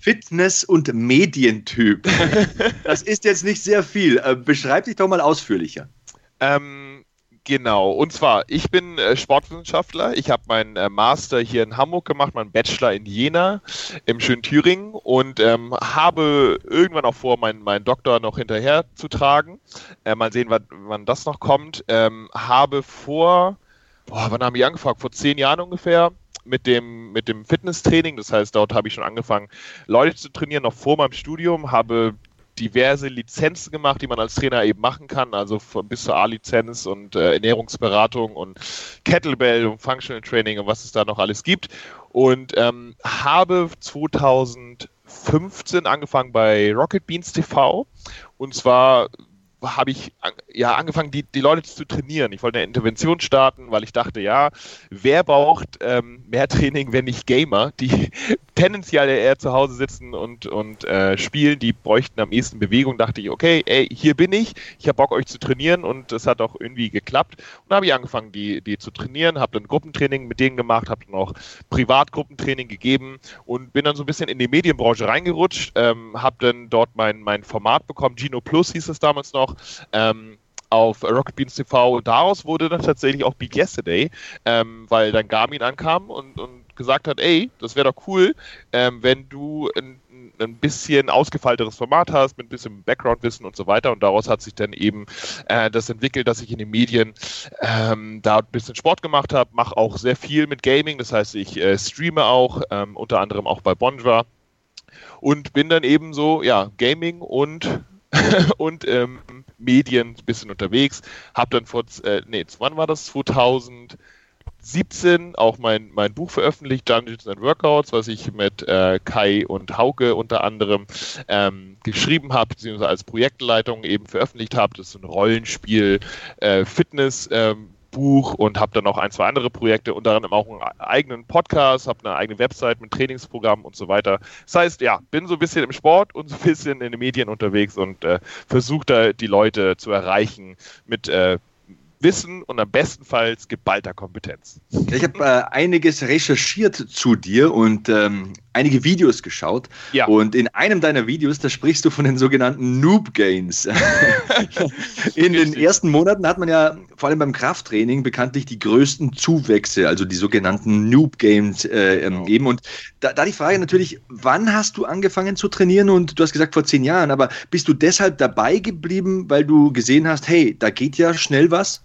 Fitness- und Medientyp. das ist jetzt nicht sehr viel. Äh, beschreib dich doch mal ausführlicher. Ähm, genau, und zwar, ich bin äh, Sportwissenschaftler. Ich habe meinen äh, Master hier in Hamburg gemacht, meinen Bachelor in Jena im schönen Thüringen und ähm, habe irgendwann auch vor, meinen, meinen Doktor noch hinterher zu tragen. Äh, mal sehen, wann, wann das noch kommt. Ähm, habe vor boah, wann haben ich angefangen? Vor zehn Jahren ungefähr mit dem, mit dem Fitnesstraining. Das heißt, dort habe ich schon angefangen, Leute zu trainieren, noch vor meinem Studium, habe diverse Lizenzen gemacht, die man als Trainer eben machen kann, also von bis zur A-Lizenz und äh, Ernährungsberatung und Kettlebell und Functional Training und was es da noch alles gibt. Und ähm, habe 2015 angefangen bei Rocket Beans TV und zwar habe ich ja angefangen, die, die Leute zu trainieren. Ich wollte eine Intervention starten, weil ich dachte, ja, wer braucht ähm, mehr Training, wenn nicht Gamer, die tendenziell eher zu Hause sitzen und, und äh, spielen, die bräuchten am ehesten Bewegung. Dachte ich, okay, ey, hier bin ich, ich habe Bock, euch zu trainieren und das hat auch irgendwie geklappt. Und da habe ich angefangen, die, die zu trainieren, habe dann Gruppentraining mit denen gemacht, habe dann auch Privatgruppentraining gegeben und bin dann so ein bisschen in die Medienbranche reingerutscht, ähm, habe dann dort mein, mein Format bekommen, Gino Plus hieß es damals noch, ähm, auf Rocket Beans TV. Daraus wurde dann tatsächlich auch Beat Yesterday, ähm, weil dann Garmin ankam und, und gesagt hat, ey, das wäre doch cool, ähm, wenn du ein, ein bisschen ausgefeilteres Format hast, mit ein bisschen Background-Wissen und so weiter. Und daraus hat sich dann eben äh, das entwickelt, dass ich in den Medien ähm, da ein bisschen Sport gemacht habe, mache auch sehr viel mit Gaming, das heißt, ich äh, streame auch, ähm, unter anderem auch bei Bonjwa und bin dann eben so, ja, Gaming und und ähm, Medien ein bisschen unterwegs. Hab dann vor, äh, nee, wann war das? 2017 auch mein, mein Buch veröffentlicht, Dungeons and Workouts, was ich mit äh, Kai und Hauke unter anderem ähm, geschrieben habe, beziehungsweise als Projektleitung eben veröffentlicht habe. Das ist ein Rollenspiel, äh, Fitness, ähm, Buch und habe dann auch ein, zwei andere Projekte, unter anderem auch einen eigenen Podcast, habe eine eigene Website mit Trainingsprogrammen und so weiter. Das heißt, ja, bin so ein bisschen im Sport und so ein bisschen in den Medien unterwegs und äh, versuche da die Leute zu erreichen mit äh, Wissen und am bestenfalls geballter Kompetenz. Ich habe äh, einiges recherchiert zu dir und ähm, einige Videos geschaut. Ja. Und in einem deiner Videos, da sprichst du von den sogenannten Noob Gains. in den ersten Monaten hat man ja vor allem beim Krafttraining bekanntlich die größten Zuwächse, also die sogenannten Noob Games äh, ähm, genau. eben. Und da, da die Frage natürlich, wann hast du angefangen zu trainieren? Und du hast gesagt vor zehn Jahren, aber bist du deshalb dabei geblieben, weil du gesehen hast, hey, da geht ja schnell was?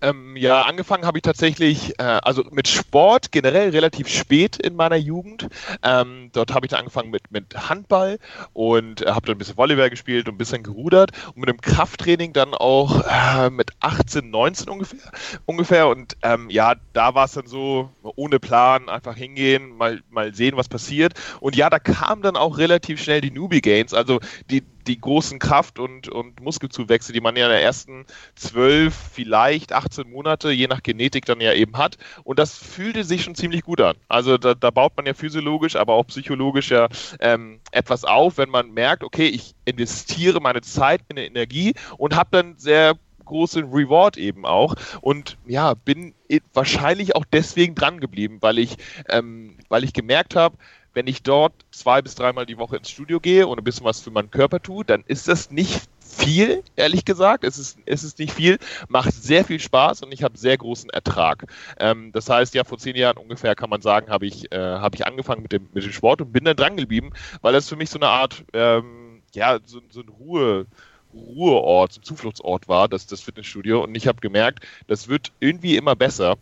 Ähm, ja, angefangen habe ich tatsächlich, äh, also mit Sport generell relativ spät in meiner Jugend. Ähm, dort habe ich dann angefangen mit, mit Handball und äh, habe dann ein bisschen Volleyball gespielt und ein bisschen gerudert und mit dem Krafttraining dann auch äh, mit 18, 19 ungefähr. ungefähr. Und ähm, ja, da war es dann so, ohne Plan, einfach hingehen, mal, mal sehen, was passiert. Und ja, da kamen dann auch relativ schnell die Newbie Gains, also die, die großen Kraft- und, und Muskelzuwächse, die man ja in den ersten zwölf, vielleicht 18 Monate, je nach Genetik dann ja eben hat. Und das fühlte sich schon ziemlich gut an. Also da, da baut man ja physiologisch, aber auch psychologisch ja ähm, etwas auf, wenn man merkt, okay, ich investiere meine Zeit, meine Energie und habe dann sehr großen Reward eben auch. Und ja, bin wahrscheinlich auch deswegen dran geblieben, weil ich, ähm, weil ich gemerkt habe, wenn ich dort zwei bis dreimal die Woche ins Studio gehe und ein bisschen was für meinen Körper tue, dann ist das nicht viel, ehrlich gesagt. Es ist, es ist nicht viel, macht sehr viel Spaß und ich habe sehr großen Ertrag. Ähm, das heißt, ja, vor zehn Jahren ungefähr kann man sagen, habe ich, äh, hab ich angefangen mit dem, mit dem Sport und bin dann dran geblieben, weil das für mich so eine Art, ähm, ja, so, so ein Ruhe, Ruheort, so ein Zufluchtsort war, das, das Fitnessstudio. Und ich habe gemerkt, das wird irgendwie immer besser.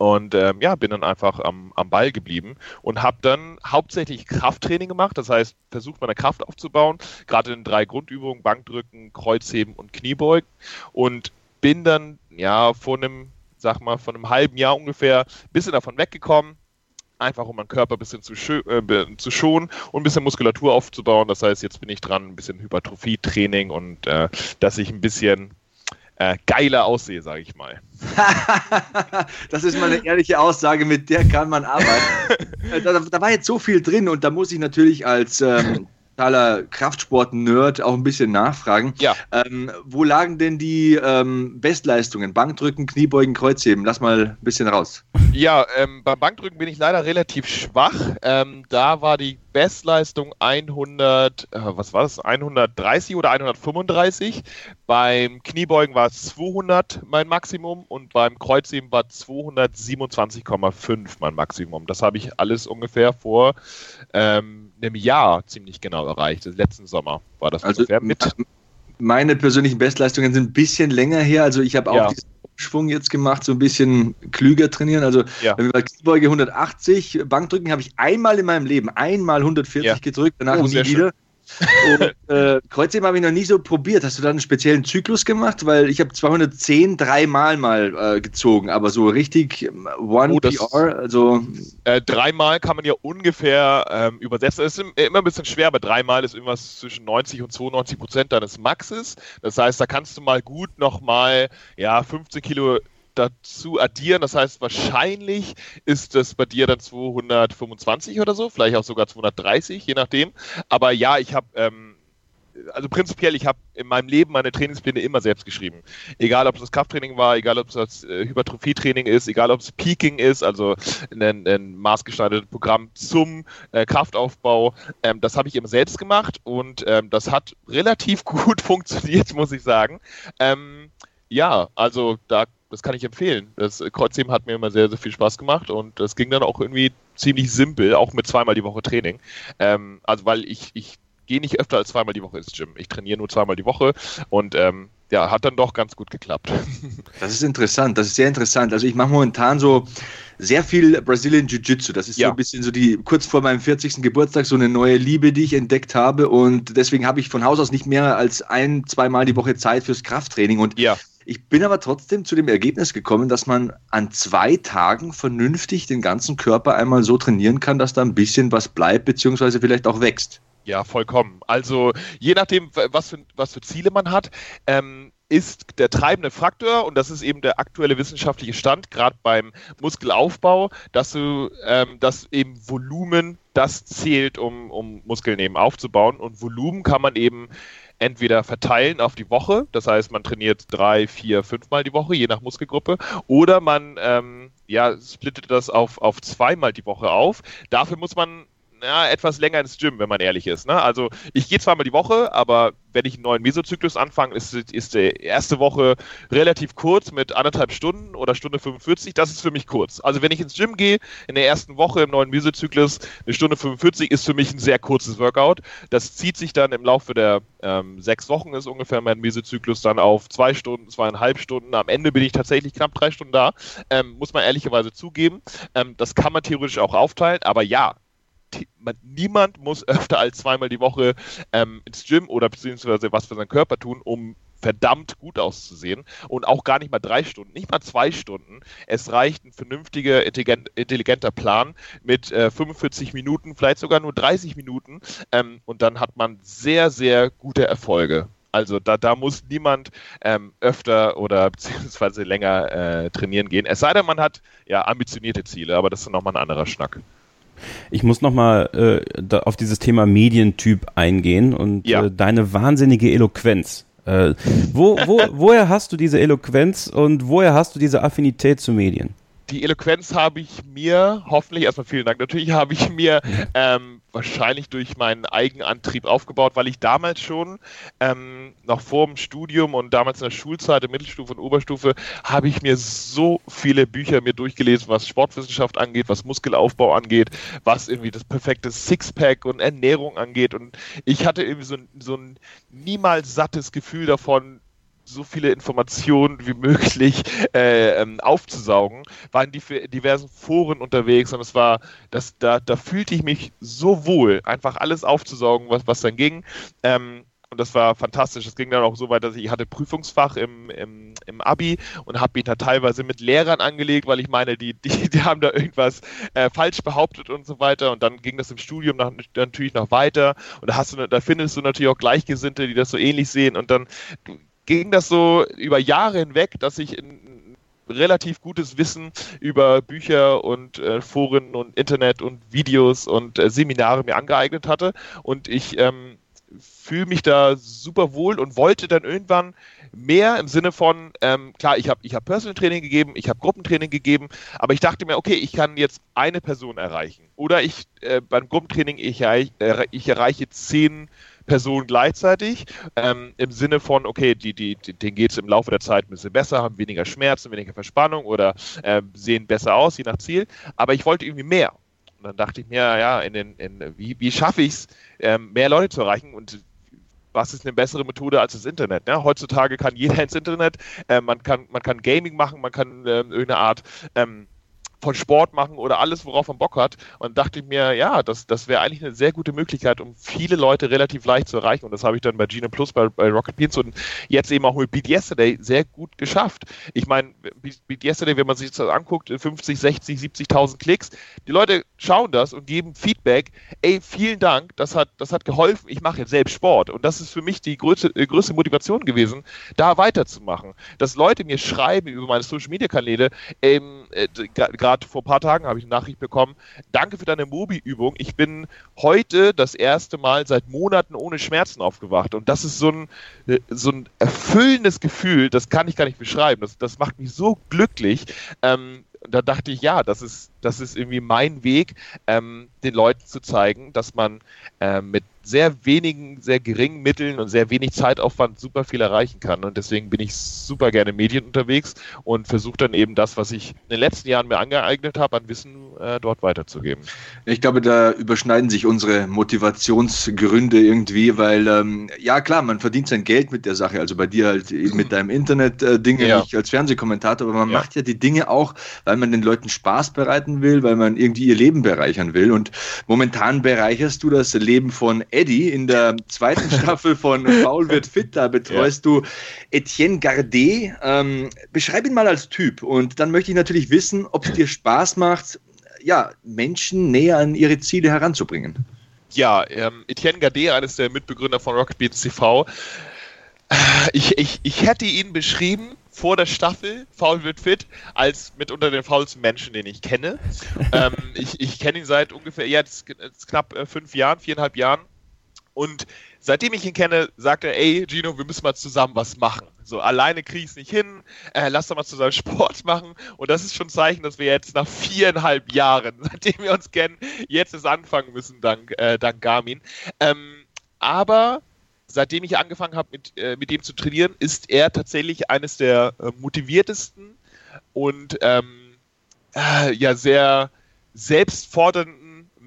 Und ähm, ja, bin dann einfach am, am Ball geblieben und habe dann hauptsächlich Krafttraining gemacht. Das heißt, versucht meine Kraft aufzubauen, gerade in drei Grundübungen, Bankdrücken, Kreuzheben und Kniebeugen. Und bin dann ja vor einem, sag mal, von einem halben Jahr ungefähr ein bisschen davon weggekommen, einfach um meinen Körper ein bisschen zu, äh, zu schonen und ein bisschen Muskulatur aufzubauen. Das heißt, jetzt bin ich dran, ein bisschen Hypertrophie-Training und äh, dass ich ein bisschen äh, geiler aussehe, sage ich mal. das ist mal eine ehrliche Aussage, mit der kann man arbeiten. Äh, da, da, war jetzt so viel drin und da muss ich natürlich als ähm, totaler Kraftsport-Nerd auch ein bisschen nachfragen. Ja. Ähm, wo lagen denn die ähm, Bestleistungen? Bankdrücken, Kniebeugen, Kreuzheben? Lass mal ein bisschen raus. Ja, ähm, beim Bankdrücken bin ich leider relativ schwach. Ähm, da war die Bestleistung 100, äh, was war das? 130 oder 135. Beim Kniebeugen war es 200 mein Maximum und beim Kreuzheben war 227,5 mein Maximum. Das habe ich alles ungefähr vor ähm, einem Jahr ziemlich genau erreicht. Letzten Sommer war das also ungefähr mit. Meine persönlichen Bestleistungen sind ein bisschen länger her. Also ich habe auch ja. diesen Schwung jetzt gemacht, so ein bisschen klüger trainieren. Also ja. wenn wir bei Kniebeuge 180, Bankdrücken habe ich einmal in meinem Leben, einmal 140 ja. gedrückt, danach oh, nie wieder. Schön. Und äh, Kreuzheben habe ich noch nie so probiert. Hast du da einen speziellen Zyklus gemacht? Weil ich habe 210 dreimal mal äh, gezogen, aber so richtig ähm, One oh, PR, also. Äh, dreimal kann man ja ungefähr ähm, übersetzen. Es ist immer ein bisschen schwer, aber dreimal ist irgendwas zwischen 90 und 92 Prozent deines Maxes. Das heißt, da kannst du mal gut nochmal ja, 15 Kilo dazu addieren. Das heißt, wahrscheinlich ist es bei dir dann 225 oder so, vielleicht auch sogar 230, je nachdem. Aber ja, ich habe, ähm, also prinzipiell, ich habe in meinem Leben meine Trainingspläne immer selbst geschrieben. Egal, ob es das Krafttraining war, egal, ob es das äh, Hypertrophietraining ist, egal, ob es Peaking ist, also ein, ein maßgeschneidertes Programm zum äh, Kraftaufbau. Ähm, das habe ich immer selbst gemacht und ähm, das hat relativ gut funktioniert, muss ich sagen. Ähm, ja, also da das kann ich empfehlen. Das Kreuzheben hat mir immer sehr, sehr viel Spaß gemacht und das ging dann auch irgendwie ziemlich simpel, auch mit zweimal die Woche Training. Ähm, also weil ich, ich gehe nicht öfter als zweimal die Woche ins Gym. Ich trainiere nur zweimal die Woche und ähm, ja, hat dann doch ganz gut geklappt. Das ist interessant, das ist sehr interessant. Also ich mache momentan so sehr viel Brazilian Jiu-Jitsu. Das ist ja. so ein bisschen so die, kurz vor meinem 40. Geburtstag, so eine neue Liebe, die ich entdeckt habe. Und deswegen habe ich von Haus aus nicht mehr als ein, zweimal die Woche Zeit fürs Krafttraining. Und ja. Ich bin aber trotzdem zu dem Ergebnis gekommen, dass man an zwei Tagen vernünftig den ganzen Körper einmal so trainieren kann, dass da ein bisschen was bleibt, beziehungsweise vielleicht auch wächst. Ja, vollkommen. Also je nachdem, was für, was für Ziele man hat, ähm, ist der treibende Faktor, und das ist eben der aktuelle wissenschaftliche Stand, gerade beim Muskelaufbau, dass du, ähm, dass eben Volumen das zählt, um, um Muskeln eben aufzubauen. Und Volumen kann man eben entweder verteilen auf die Woche, das heißt, man trainiert drei, vier, fünfmal die Woche, je nach Muskelgruppe, oder man ähm, ja, splittet das auf, auf zweimal die Woche auf. Dafür muss man ja, etwas länger ins Gym, wenn man ehrlich ist. Ne? Also ich gehe zweimal die Woche, aber wenn ich einen neuen Mesozyklus anfange, ist, ist die erste Woche relativ kurz mit anderthalb Stunden oder Stunde 45. Das ist für mich kurz. Also wenn ich ins Gym gehe, in der ersten Woche im neuen Mesozyklus, eine Stunde 45 ist für mich ein sehr kurzes Workout. Das zieht sich dann im Laufe der ähm, sechs Wochen ist ungefähr mein Mesozyklus dann auf zwei Stunden, zweieinhalb Stunden. Am Ende bin ich tatsächlich knapp drei Stunden da. Ähm, muss man ehrlicherweise zugeben. Ähm, das kann man theoretisch auch aufteilen, aber ja, niemand muss öfter als zweimal die Woche ähm, ins Gym oder beziehungsweise was für seinen Körper tun, um verdammt gut auszusehen und auch gar nicht mal drei Stunden, nicht mal zwei Stunden. Es reicht ein vernünftiger, intelligenter Plan mit äh, 45 Minuten, vielleicht sogar nur 30 Minuten ähm, und dann hat man sehr, sehr gute Erfolge. Also da, da muss niemand ähm, öfter oder beziehungsweise länger äh, trainieren gehen. Es sei denn, man hat ja ambitionierte Ziele, aber das ist nochmal ein anderer Schnack. Ich muss nochmal äh, auf dieses Thema Medientyp eingehen und ja. äh, deine wahnsinnige Eloquenz. Äh, wo, wo, woher hast du diese Eloquenz und woher hast du diese Affinität zu Medien? Die Eloquenz habe ich mir, hoffentlich erstmal vielen Dank, natürlich habe ich mir ähm, wahrscheinlich durch meinen Eigenantrieb aufgebaut, weil ich damals schon ähm, noch vor dem Studium und damals in der Schulzeit, in Mittelstufe und Oberstufe, habe ich mir so viele Bücher mir durchgelesen, was Sportwissenschaft angeht, was Muskelaufbau angeht, was irgendwie das perfekte Sixpack und Ernährung angeht. Und ich hatte irgendwie so, so ein niemals sattes Gefühl davon, so viele Informationen wie möglich äh, ähm, aufzusaugen, war in diversen Foren unterwegs und es war, das, da, da fühlte ich mich so wohl, einfach alles aufzusaugen, was, was dann ging. Ähm, und das war fantastisch. Das ging dann auch so weit, dass ich hatte Prüfungsfach im, im, im Abi und habe mich da teilweise mit Lehrern angelegt, weil ich meine, die, die, die haben da irgendwas äh, falsch behauptet und so weiter. Und dann ging das im Studium nach, natürlich noch weiter. Und da hast du, da findest du natürlich auch Gleichgesinnte, die das so ähnlich sehen. Und dann ging das so über Jahre hinweg, dass ich in, relativ gutes Wissen über Bücher und äh, Foren und Internet und Videos und äh, Seminare mir angeeignet hatte. Und ich ähm, fühle mich da super wohl und wollte dann irgendwann mehr im Sinne von, ähm, klar, ich habe ich hab Personal Training gegeben, ich habe Gruppentraining gegeben, aber ich dachte mir, okay, ich kann jetzt eine Person erreichen. Oder ich äh, beim Gruppentraining, ich, äh, ich erreiche zehn Personen gleichzeitig, ähm, im Sinne von, okay, die, die, denen geht es im Laufe der Zeit ein bisschen besser, haben weniger Schmerzen, weniger Verspannung oder äh, sehen besser aus, je nach Ziel. Aber ich wollte irgendwie mehr. Und dann dachte ich mir, ja, in den, in, wie, wie schaffe ich es, ähm, mehr Leute zu erreichen? Und was ist eine bessere Methode als das Internet? Ne? Heutzutage kann jeder ins Internet, äh, man, kann, man kann Gaming machen, man kann äh, irgendeine Art ähm, von Sport machen oder alles, worauf man Bock hat. Und dachte ich mir, ja, das, das wäre eigentlich eine sehr gute Möglichkeit, um viele Leute relativ leicht zu erreichen. Und das habe ich dann bei Gene Plus, bei, bei Rocket Beans und jetzt eben auch mit Beat Yesterday sehr gut geschafft. Ich meine, Beat Yesterday, wenn man sich das anguckt, 50, 60, 70.000 Klicks. Die Leute schauen das und geben Feedback. Ey, vielen Dank, das hat, das hat geholfen. Ich mache jetzt selbst Sport. Und das ist für mich die größte, äh, größte Motivation gewesen, da weiterzumachen. Dass Leute mir schreiben über meine Social Media Kanäle, ähm, äh, gerade gerade vor ein paar Tagen habe ich eine Nachricht bekommen, danke für deine Mobi-Übung. Ich bin heute das erste Mal seit Monaten ohne Schmerzen aufgewacht. Und das ist so ein, so ein erfüllendes Gefühl, das kann ich gar nicht beschreiben. Das, das macht mich so glücklich. Ähm, da dachte ich, ja, das ist, das ist irgendwie mein Weg, ähm, den Leuten zu zeigen, dass man äh, mit sehr wenigen, sehr geringen Mitteln und sehr wenig Zeitaufwand super viel erreichen kann. Und deswegen bin ich super gerne Medien unterwegs und versuche dann eben das, was ich in den letzten Jahren mir angeeignet habe, an Wissen äh, dort weiterzugeben. Ich glaube, da überschneiden sich unsere Motivationsgründe irgendwie, weil ähm, ja klar, man verdient sein Geld mit der Sache, also bei dir halt mit deinem Internet-Dinge, äh, ja. nicht als Fernsehkommentator, aber man ja. macht ja die Dinge auch, weil man den Leuten Spaß bereiten will, weil man irgendwie ihr Leben bereichern will. Und momentan bereicherst du das Leben von Eddie in der zweiten Staffel von Paul wird fit. Da betreust ja. du Etienne Gardet. Ähm, beschreib ihn mal als Typ. Und dann möchte ich natürlich wissen, ob es dir Spaß macht, ja, Menschen näher an ihre Ziele heranzubringen. Ja, ähm, Etienne Gardet, eines der Mitbegründer von Rocket Beats TV. Ich, ich, ich hätte ihn beschrieben vor der Staffel, Foul wird fit, als mit unter den faulsten Menschen, den ich kenne. ähm, ich ich kenne ihn seit ungefähr, jetzt, jetzt knapp äh, fünf Jahren, viereinhalb Jahren. Und seitdem ich ihn kenne, sagt er, ey, Gino, wir müssen mal zusammen was machen. So, alleine kriege ich es nicht hin, äh, lass doch mal zusammen Sport machen. Und das ist schon ein Zeichen, dass wir jetzt nach viereinhalb Jahren, seitdem wir uns kennen, jetzt es anfangen müssen, dank, äh, dank Garmin. Ähm, aber seitdem ich angefangen habe, mit, äh, mit dem zu trainieren, ist er tatsächlich eines der äh, motiviertesten und ähm, äh, ja sehr selbstfordernden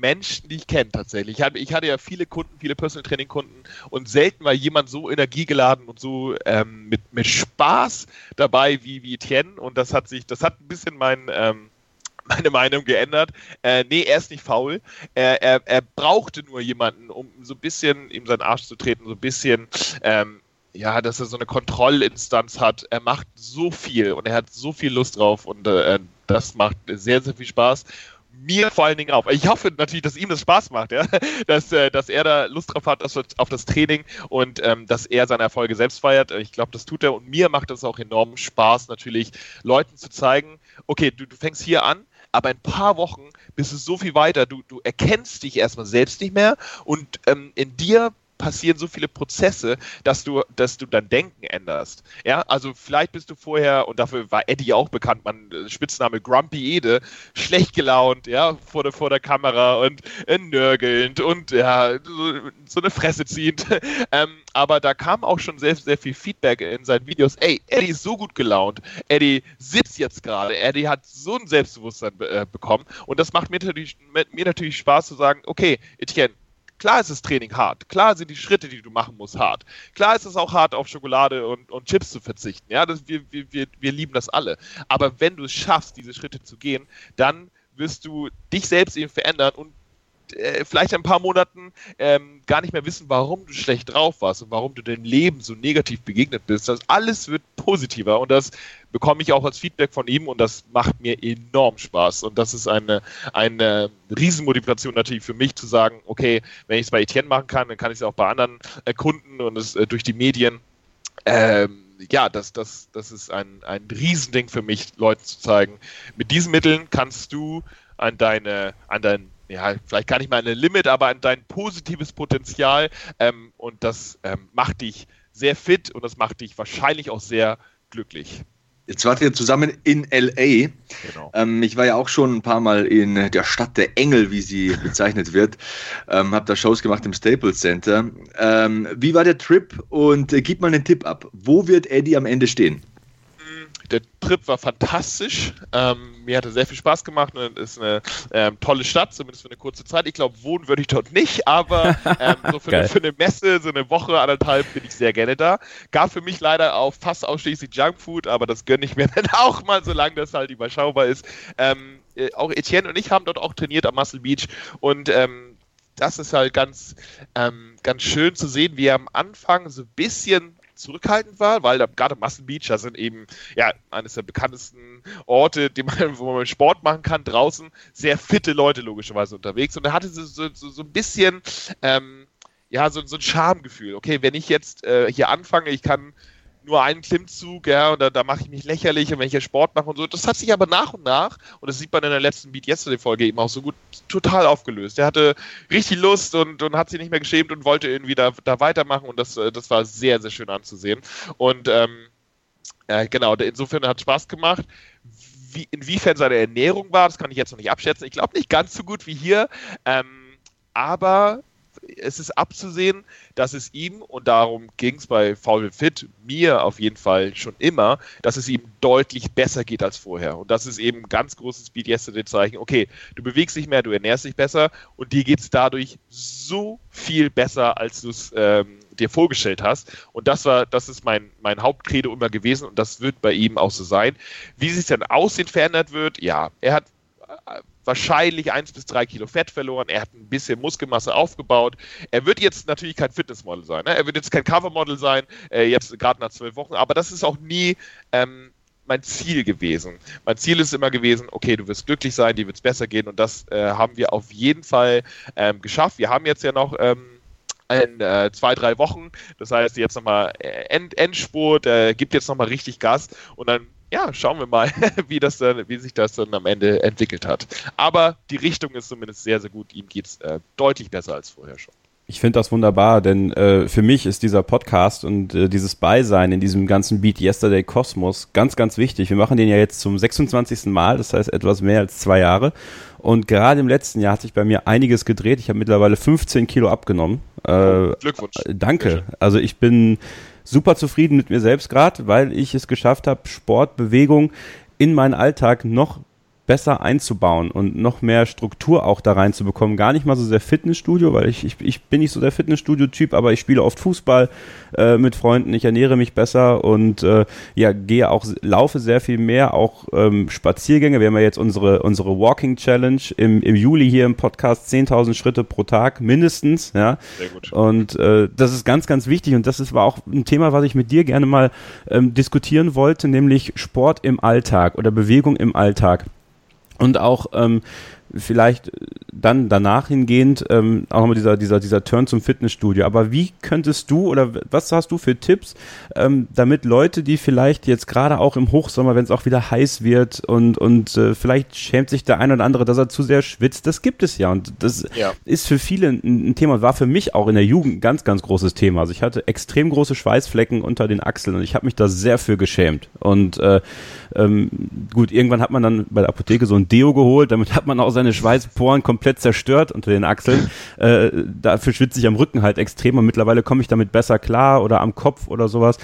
Menschen, die ich kenne tatsächlich. Ich hatte, ich hatte ja viele Kunden, viele Personal Training Kunden und selten war jemand so energiegeladen und so ähm, mit, mit Spaß dabei wie, wie Etienne und das hat sich, das hat ein bisschen mein, ähm, meine Meinung geändert. Äh, nee, er ist nicht faul. Er, er, er brauchte nur jemanden, um so ein bisschen ihm seinen Arsch zu treten, so ein bisschen ähm, ja, dass er so eine Kontrollinstanz hat. Er macht so viel und er hat so viel Lust drauf und äh, das macht sehr, sehr viel Spaß mir vor allen Dingen auch. Ich hoffe natürlich, dass ihm das Spaß macht, ja? dass, äh, dass er da Lust drauf hat auf das Training und ähm, dass er seine Erfolge selbst feiert. Ich glaube, das tut er und mir macht es auch enorm Spaß, natürlich Leuten zu zeigen, okay, du, du fängst hier an, aber in ein paar Wochen bist du so viel weiter. Du, du erkennst dich erstmal selbst nicht mehr und ähm, in dir passieren so viele Prozesse, dass du, dass du dein Denken änderst. Ja, also vielleicht bist du vorher, und dafür war Eddie auch bekannt, man, äh, Spitzname Grumpy Ede, schlecht gelaunt, ja, vor der, vor der Kamera und äh, nörgelnd und ja, so, so eine Fresse ziehend. ähm, aber da kam auch schon sehr, sehr viel Feedback in seinen Videos. Ey, Eddie ist so gut gelaunt. Eddie sitzt jetzt gerade. Eddie hat so ein Selbstbewusstsein äh, bekommen. Und das macht mir natürlich, mir natürlich Spaß zu sagen, okay, Etienne, Klar ist das Training hart. Klar sind die Schritte, die du machen musst, hart. Klar ist es auch hart, auf Schokolade und, und Chips zu verzichten. Ja, das, wir, wir, wir lieben das alle. Aber wenn du es schaffst, diese Schritte zu gehen, dann wirst du dich selbst eben verändern und äh, vielleicht in ein paar Monaten ähm, gar nicht mehr wissen, warum du schlecht drauf warst und warum du dem Leben so negativ begegnet bist. Das alles wird positiver und das bekomme ich auch als Feedback von ihm und das macht mir enorm Spaß. Und das ist eine, eine Riesenmotivation natürlich für mich zu sagen, okay, wenn ich es bei Etienne machen kann, dann kann ich es auch bei anderen äh, Kunden und es äh, durch die Medien. Ähm, ja, das, das, das ist ein, ein Riesending für mich, Leuten zu zeigen. Mit diesen Mitteln kannst du an deine, an dein, ja, vielleicht gar nicht mal eine Limit, aber an dein positives Potenzial ähm, und das ähm, macht dich sehr fit und das macht dich wahrscheinlich auch sehr glücklich. Jetzt wart ihr zusammen in LA. Genau. Ähm, ich war ja auch schon ein paar Mal in der Stadt der Engel, wie sie bezeichnet wird. Ähm, hab da Shows gemacht im Staples Center. Ähm, wie war der Trip und äh, gib mal einen Tipp ab. Wo wird Eddie am Ende stehen? Der Trip war fantastisch. Ähm, mir hatte sehr viel Spaß gemacht und es ist eine ähm, tolle Stadt, zumindest für eine kurze Zeit. Ich glaube, wohnen würde ich dort nicht, aber ähm, so für eine, für, eine, Messe, so eine Woche, anderthalb bin ich sehr gerne da. Gab für mich leider auch fast ausschließlich Junkfood, aber das gönne ich mir dann auch mal, solange das halt überschaubar ist. Ähm, äh, auch Etienne und ich haben dort auch trainiert am Muscle Beach und ähm, das ist halt ganz, ähm, ganz schön zu sehen, wie er am Anfang so ein bisschen zurückhaltend war, weil da, gerade Muscle Beach, da sind eben ja eines der bekanntesten Orte, man, wo man Sport machen kann, draußen sehr fitte Leute logischerweise unterwegs und er hatte so, so, so ein bisschen ähm, ja so, so ein Schamgefühl. Okay, wenn ich jetzt äh, hier anfange, ich kann nur einen Klimmzug, ja, und da, da mache ich mich lächerlich und wenn ich hier Sport mache und so. Das hat sich aber nach und nach, und das sieht man in der letzten Beat Yesterday-Folge eben auch so gut, total aufgelöst. Er hatte richtig Lust und, und hat sich nicht mehr geschämt und wollte irgendwie da, da weitermachen und das, äh, das war sehr, sehr schön anzusehen. Und ähm, äh, genau, insofern hat Spaß gemacht. Wie, inwiefern seine Ernährung war, das kann ich jetzt noch nicht abschätzen. Ich glaube nicht ganz so gut wie hier. Ähm, aber es ist abzusehen, dass es ihm, und darum ging es bei Foul Fit, mir auf jeden Fall schon immer, dass es ihm deutlich besser geht als vorher. Und das ist eben ein ganz großes Speed Yesterday Zeichen. Okay, du bewegst dich mehr, du ernährst dich besser und dir geht es dadurch so viel besser, als du es ähm, dir vorgestellt hast. Und das war, das ist mein, mein Hauptcredo immer gewesen und das wird bei ihm auch so sein. Wie sich dann Aussehen verändert wird, ja, er hat wahrscheinlich 1 bis 3 Kilo Fett verloren. Er hat ein bisschen Muskelmasse aufgebaut. Er wird jetzt natürlich kein Fitnessmodel sein. Ne? Er wird jetzt kein Covermodel sein, äh, jetzt gerade nach zwölf Wochen. Aber das ist auch nie ähm, mein Ziel gewesen. Mein Ziel ist immer gewesen, okay, du wirst glücklich sein, dir wird es besser gehen. Und das äh, haben wir auf jeden Fall ähm, geschafft. Wir haben jetzt ja noch. Ähm, in äh, zwei, drei Wochen. Das heißt, jetzt nochmal äh, End, Endspurt, äh, gibt jetzt nochmal richtig Gas und dann ja, schauen wir mal, wie, das dann, wie sich das dann am Ende entwickelt hat. Aber die Richtung ist zumindest sehr, sehr gut. Ihm geht es äh, deutlich besser als vorher schon. Ich finde das wunderbar, denn äh, für mich ist dieser Podcast und äh, dieses Beisein in diesem ganzen Beat Yesterday Kosmos ganz, ganz wichtig. Wir machen den ja jetzt zum 26. Mal, das heißt etwas mehr als zwei Jahre. Und gerade im letzten Jahr hat sich bei mir einiges gedreht. Ich habe mittlerweile 15 Kilo abgenommen. Äh, oh, Glückwunsch. Danke. Also ich bin super zufrieden mit mir selbst gerade, weil ich es geschafft habe, Sport, Bewegung in meinen Alltag noch besser einzubauen und noch mehr Struktur auch da reinzubekommen. Gar nicht mal so sehr Fitnessstudio, weil ich, ich, ich bin nicht so der Fitnessstudio-Typ, aber ich spiele oft Fußball äh, mit Freunden, ich ernähre mich besser und äh, ja, gehe auch, laufe sehr viel mehr, auch ähm, Spaziergänge. Wir haben ja jetzt unsere, unsere Walking Challenge im, im Juli hier im Podcast, 10.000 Schritte pro Tag mindestens, ja. Sehr gut. Und äh, das ist ganz, ganz wichtig und das ist, war auch ein Thema, was ich mit dir gerne mal ähm, diskutieren wollte, nämlich Sport im Alltag oder Bewegung im Alltag. Und auch ähm, vielleicht dann danach hingehend ähm, auch nochmal dieser, dieser, dieser Turn zum Fitnessstudio. Aber wie könntest du oder was hast du für Tipps, ähm, damit Leute, die vielleicht jetzt gerade auch im Hochsommer, wenn es auch wieder heiß wird und, und äh, vielleicht schämt sich der eine oder andere, dass er zu sehr schwitzt, das gibt es ja. Und das ja. ist für viele ein, ein Thema, war für mich auch in der Jugend ein ganz, ganz großes Thema. Also ich hatte extrem große Schweißflecken unter den Achseln und ich habe mich da sehr für geschämt. Und äh, ähm, gut, irgendwann hat man dann bei der Apotheke so ein Deo geholt, damit hat man auch seine Schweißporen komplett zerstört unter den Achseln. Äh, dafür schwitze ich am Rücken halt extrem und mittlerweile komme ich damit besser klar oder am Kopf oder sowas.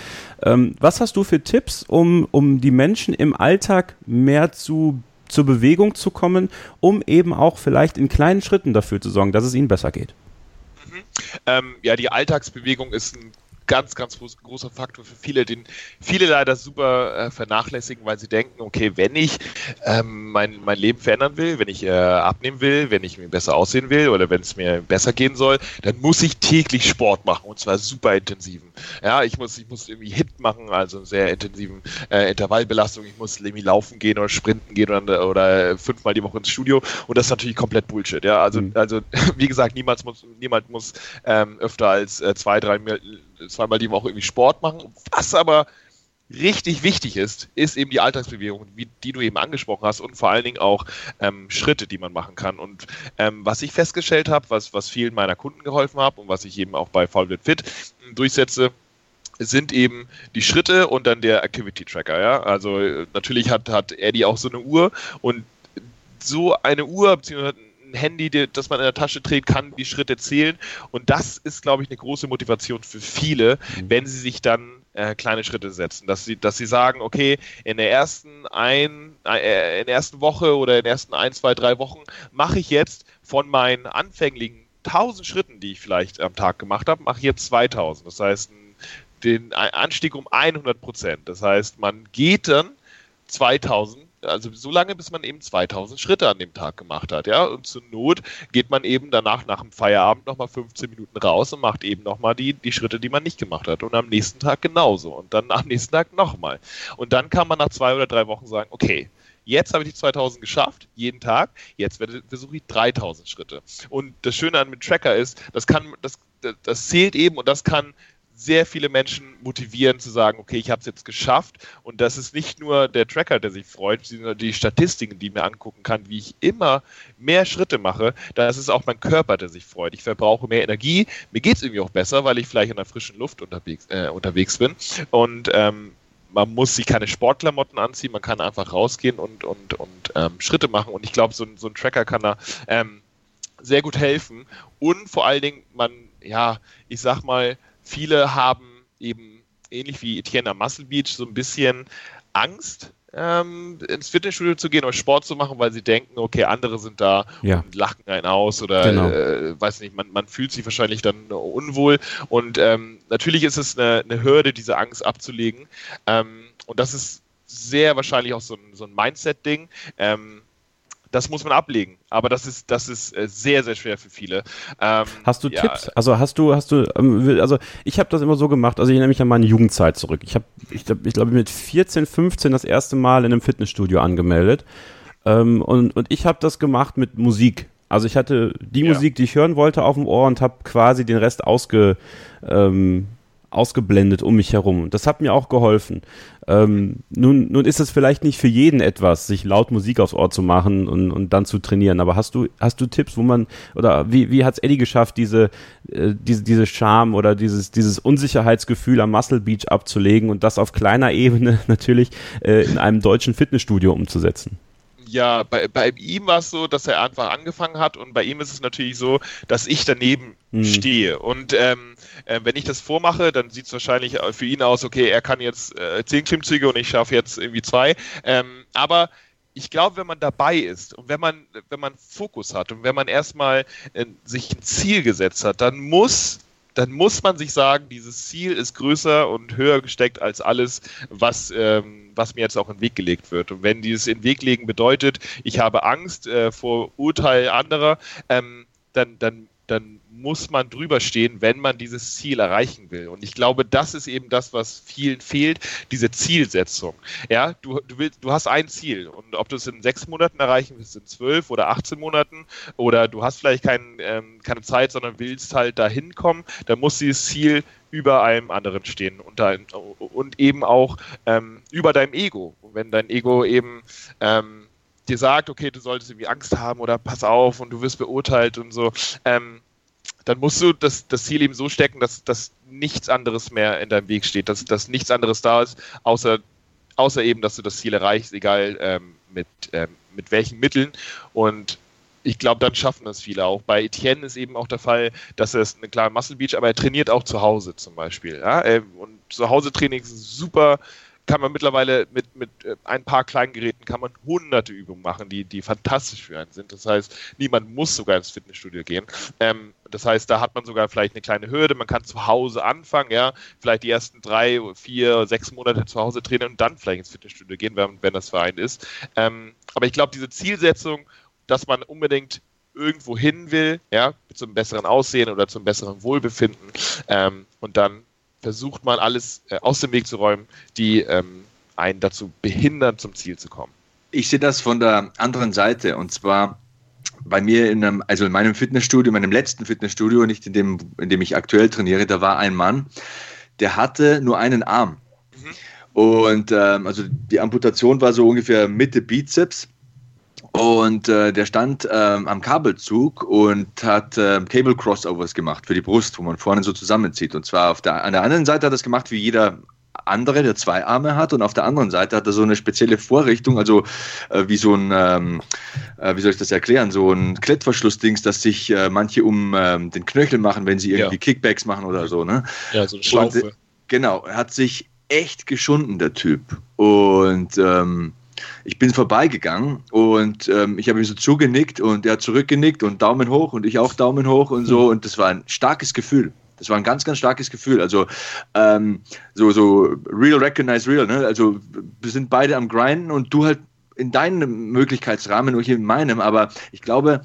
Ähm, was hast du für Tipps, um, um die Menschen im Alltag mehr zu zur Bewegung zu kommen, um eben auch vielleicht in kleinen Schritten dafür zu sorgen, dass es ihnen besser geht? Mhm. Ähm, ja, die Alltagsbewegung ist ein ganz, ganz großer Faktor für viele, den viele leider super äh, vernachlässigen, weil sie denken, okay, wenn ich ähm, mein, mein Leben verändern will, wenn ich äh, abnehmen will, wenn ich mir besser aussehen will oder wenn es mir besser gehen soll, dann muss ich täglich Sport machen und zwar super intensiven. Ja, ich muss, ich muss irgendwie Hit machen, also sehr intensiven äh, Intervallbelastung, ich muss irgendwie laufen gehen oder sprinten gehen oder, oder fünfmal die Woche ins Studio und das ist natürlich komplett Bullshit. Ja, also, mhm. also wie gesagt, niemand muss, niemand muss ähm, öfter als äh, zwei, drei, zweimal die Woche irgendwie Sport machen. Was aber richtig wichtig ist, ist eben die Alltagsbewegung, wie, die du eben angesprochen hast und vor allen Dingen auch ähm, Schritte, die man machen kann. Und ähm, was ich festgestellt habe, was, was vielen meiner Kunden geholfen hat und was ich eben auch bei Folded Fit durchsetze, sind eben die Schritte und dann der Activity Tracker. Ja? Also natürlich hat, hat Eddie auch so eine Uhr und so eine Uhr beziehungsweise ein Handy, das man in der Tasche trägt, kann die Schritte zählen. Und das ist, glaube ich, eine große Motivation für viele, mhm. wenn sie sich dann äh, kleine Schritte setzen, dass sie, dass sie sagen, okay, in der ersten ein, äh, in der ersten Woche oder in den ersten ein, zwei, drei Wochen mache ich jetzt von meinen anfänglichen 1000 Schritten, die ich vielleicht am Tag gemacht habe, mache ich jetzt 2000. Das heißt, den Anstieg um 100 Prozent. Das heißt, man geht dann 2000 also so lange, bis man eben 2000 Schritte an dem Tag gemacht hat, ja. Und zur Not geht man eben danach nach dem Feierabend nochmal 15 Minuten raus und macht eben nochmal die, die Schritte, die man nicht gemacht hat. Und am nächsten Tag genauso. Und dann am nächsten Tag nochmal. Und dann kann man nach zwei oder drei Wochen sagen, okay, jetzt habe ich die 2000 geschafft, jeden Tag, jetzt versuche ich 3000 Schritte. Und das Schöne an mit Tracker ist, das kann, das, das zählt eben und das kann sehr viele Menschen motivieren zu sagen, okay, ich habe es jetzt geschafft. Und das ist nicht nur der Tracker, der sich freut, sondern die Statistiken, die mir angucken kann, wie ich immer mehr Schritte mache. Das ist auch mein Körper, der sich freut. Ich verbrauche mehr Energie. Mir geht es irgendwie auch besser, weil ich vielleicht in der frischen Luft unterwegs, äh, unterwegs bin. Und ähm, man muss sich keine Sportklamotten anziehen, man kann einfach rausgehen und, und, und ähm, Schritte machen. Und ich glaube, so, so, ein Tracker kann da ähm, sehr gut helfen. Und vor allen Dingen, man, ja, ich sag mal, Viele haben eben ähnlich wie Etienne am Muscle Beach so ein bisschen Angst, ähm, ins Fitnessstudio zu gehen oder Sport zu machen, weil sie denken, okay, andere sind da ja. und lachen einen aus oder genau. äh, weiß nicht, man, man fühlt sich wahrscheinlich dann unwohl. Und ähm, natürlich ist es eine, eine, Hürde, diese Angst abzulegen. Ähm, und das ist sehr wahrscheinlich auch so ein, so ein Mindset-Ding. Ähm, das muss man ablegen. Aber das ist, das ist äh, sehr, sehr schwer für viele. Ähm, hast du ja, Tipps? Also hast du, hast du, ähm, also ich habe das immer so gemacht, also ich nehme mich an meine Jugendzeit zurück. Ich habe, ich glaube, ich glaub, mit 14, 15 das erste Mal in einem Fitnessstudio angemeldet. Ähm, und, und ich habe das gemacht mit Musik. Also ich hatte die ja. Musik, die ich hören wollte, auf dem Ohr und habe quasi den Rest ausge, ähm, ausgeblendet um mich herum. Das hat mir auch geholfen. Ähm, nun, nun ist es vielleicht nicht für jeden etwas, sich laut Musik aufs Ohr zu machen und, und dann zu trainieren. Aber hast du, hast du Tipps, wo man, oder wie, wie hat es Eddie geschafft, diese, äh, diese, diese Scham oder dieses, dieses Unsicherheitsgefühl am Muscle Beach abzulegen und das auf kleiner Ebene natürlich äh, in einem deutschen Fitnessstudio umzusetzen? Ja, bei, bei ihm war es so, dass er einfach angefangen hat und bei ihm ist es natürlich so, dass ich daneben hm. stehe. Und ähm, äh, wenn ich das vormache, dann sieht es wahrscheinlich für ihn aus, okay, er kann jetzt äh, zehn Klimmzüge und ich schaffe jetzt irgendwie zwei. Ähm, aber ich glaube, wenn man dabei ist und wenn man, wenn man Fokus hat und wenn man erstmal äh, sich ein Ziel gesetzt hat, dann muss dann muss man sich sagen, dieses Ziel ist größer und höher gesteckt als alles, was, ähm, was mir jetzt auch in den Weg gelegt wird. Und wenn dieses in den Weg legen bedeutet, ich habe Angst äh, vor Urteil anderer, ähm, dann, dann, dann muss man drüber stehen, wenn man dieses Ziel erreichen will. Und ich glaube, das ist eben das, was vielen fehlt, diese Zielsetzung. Ja, du, du willst, du hast ein Ziel und ob du es in sechs Monaten erreichen willst, in zwölf oder 18 Monaten oder du hast vielleicht kein, ähm, keine Zeit, sondern willst halt dahin kommen, dann muss dieses Ziel über einem anderen stehen und, da, und eben auch ähm, über deinem Ego. Und wenn dein Ego eben ähm, dir sagt, okay, du solltest irgendwie Angst haben oder pass auf und du wirst beurteilt und so, ähm, dann musst du das, das Ziel eben so stecken, dass, dass nichts anderes mehr in deinem Weg steht, dass, dass nichts anderes da ist, außer, außer eben, dass du das Ziel erreichst, egal ähm, mit, ähm, mit welchen Mitteln. Und ich glaube, dann schaffen das viele auch. Bei Etienne ist eben auch der Fall, dass er ist eine klare Muscle Beach, aber er trainiert auch zu Hause zum Beispiel. Ja? Ähm, und zu Hause Training ist super kann man mittlerweile mit, mit äh, ein paar kleinen Geräten kann man hunderte Übungen machen, die, die fantastisch für einen sind. Das heißt, niemand muss sogar ins Fitnessstudio gehen. Ähm, das heißt, da hat man sogar vielleicht eine kleine Hürde. Man kann zu Hause anfangen, ja, vielleicht die ersten drei, vier, sechs Monate zu Hause trainieren und dann vielleicht ins Fitnessstudio gehen, wenn, wenn das Verein ist. Ähm, aber ich glaube, diese Zielsetzung, dass man unbedingt irgendwo hin will, ja, zum besseren Aussehen oder zum besseren Wohlbefinden. Ähm, und dann versucht man alles äh, aus dem Weg zu räumen, die ähm, einen dazu behindern, zum Ziel zu kommen. Ich sehe das von der anderen Seite und zwar bei mir in einem, also in meinem Fitnessstudio, meinem letzten Fitnessstudio, nicht in dem, in dem ich aktuell trainiere, da war ein Mann, der hatte nur einen Arm. Mhm. Und ähm, also die Amputation war so ungefähr Mitte Bizeps und äh, der stand ähm, am Kabelzug und hat äh, Cable Crossovers gemacht für die Brust, wo man vorne so zusammenzieht. Und zwar auf der, an der anderen Seite hat er das gemacht, wie jeder andere, der zwei Arme hat, und auf der anderen Seite hat er so eine spezielle Vorrichtung, also äh, wie so ein, ähm, äh, wie soll ich das erklären, so ein Klettverschlussdings, dass sich äh, manche um ähm, den Knöchel machen, wenn sie irgendwie ja. Kickbacks machen oder so. Ne? Ja, so eine Schlaufe. Und, genau, er hat sich echt geschunden, der Typ. Und ähm, ich bin vorbeigegangen und ähm, ich habe ihm so zugenickt und er hat zurückgenickt und Daumen hoch und ich auch Daumen hoch und so. Hm. Und das war ein starkes Gefühl. Das war ein ganz, ganz starkes Gefühl. Also ähm, so, so real recognize real. Ne? Also wir sind beide am Grinden und du halt in deinem Möglichkeitsrahmen und ich in meinem. Aber ich glaube,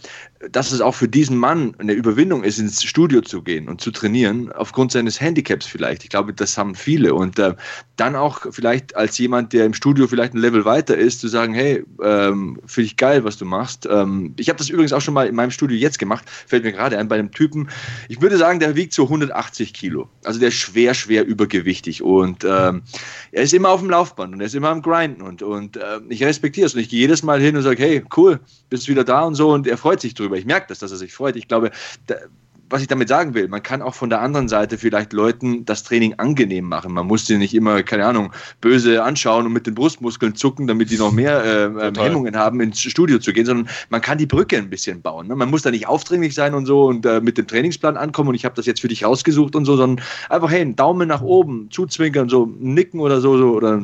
dass es auch für diesen Mann eine Überwindung ist, ins Studio zu gehen und zu trainieren, aufgrund seines Handicaps vielleicht. Ich glaube, das haben viele. Und äh, dann auch vielleicht als jemand, der im Studio vielleicht ein Level weiter ist, zu sagen, hey, ähm, finde ich geil, was du machst. Ähm, ich habe das übrigens auch schon mal in meinem Studio jetzt gemacht, fällt mir gerade ein, bei einem Typen. Ich würde sagen, der wiegt so 180 Kilo. Also der ist schwer, schwer übergewichtig. Und ähm, er ist immer auf dem Laufband und er ist immer am Grinden. Und, und äh, ich respektiere es. Und ich gehe jedes Mal hin und sage, hey, cool, bist wieder da und so. Und er freut sich drüber drüber. Ich merke das, dass er sich freut. Ich glaube, da, was ich damit sagen will, man kann auch von der anderen Seite vielleicht Leuten das Training angenehm machen. Man muss sie nicht immer, keine Ahnung, böse anschauen und mit den Brustmuskeln zucken, damit die noch mehr äh, ähm, Hemmungen haben, ins Studio zu gehen, sondern man kann die Brücke ein bisschen bauen. Ne? Man muss da nicht aufdringlich sein und so und äh, mit dem Trainingsplan ankommen und ich habe das jetzt für dich rausgesucht und so, sondern einfach, hey, einen Daumen nach oben, zuzwinkern, so nicken oder so, so oder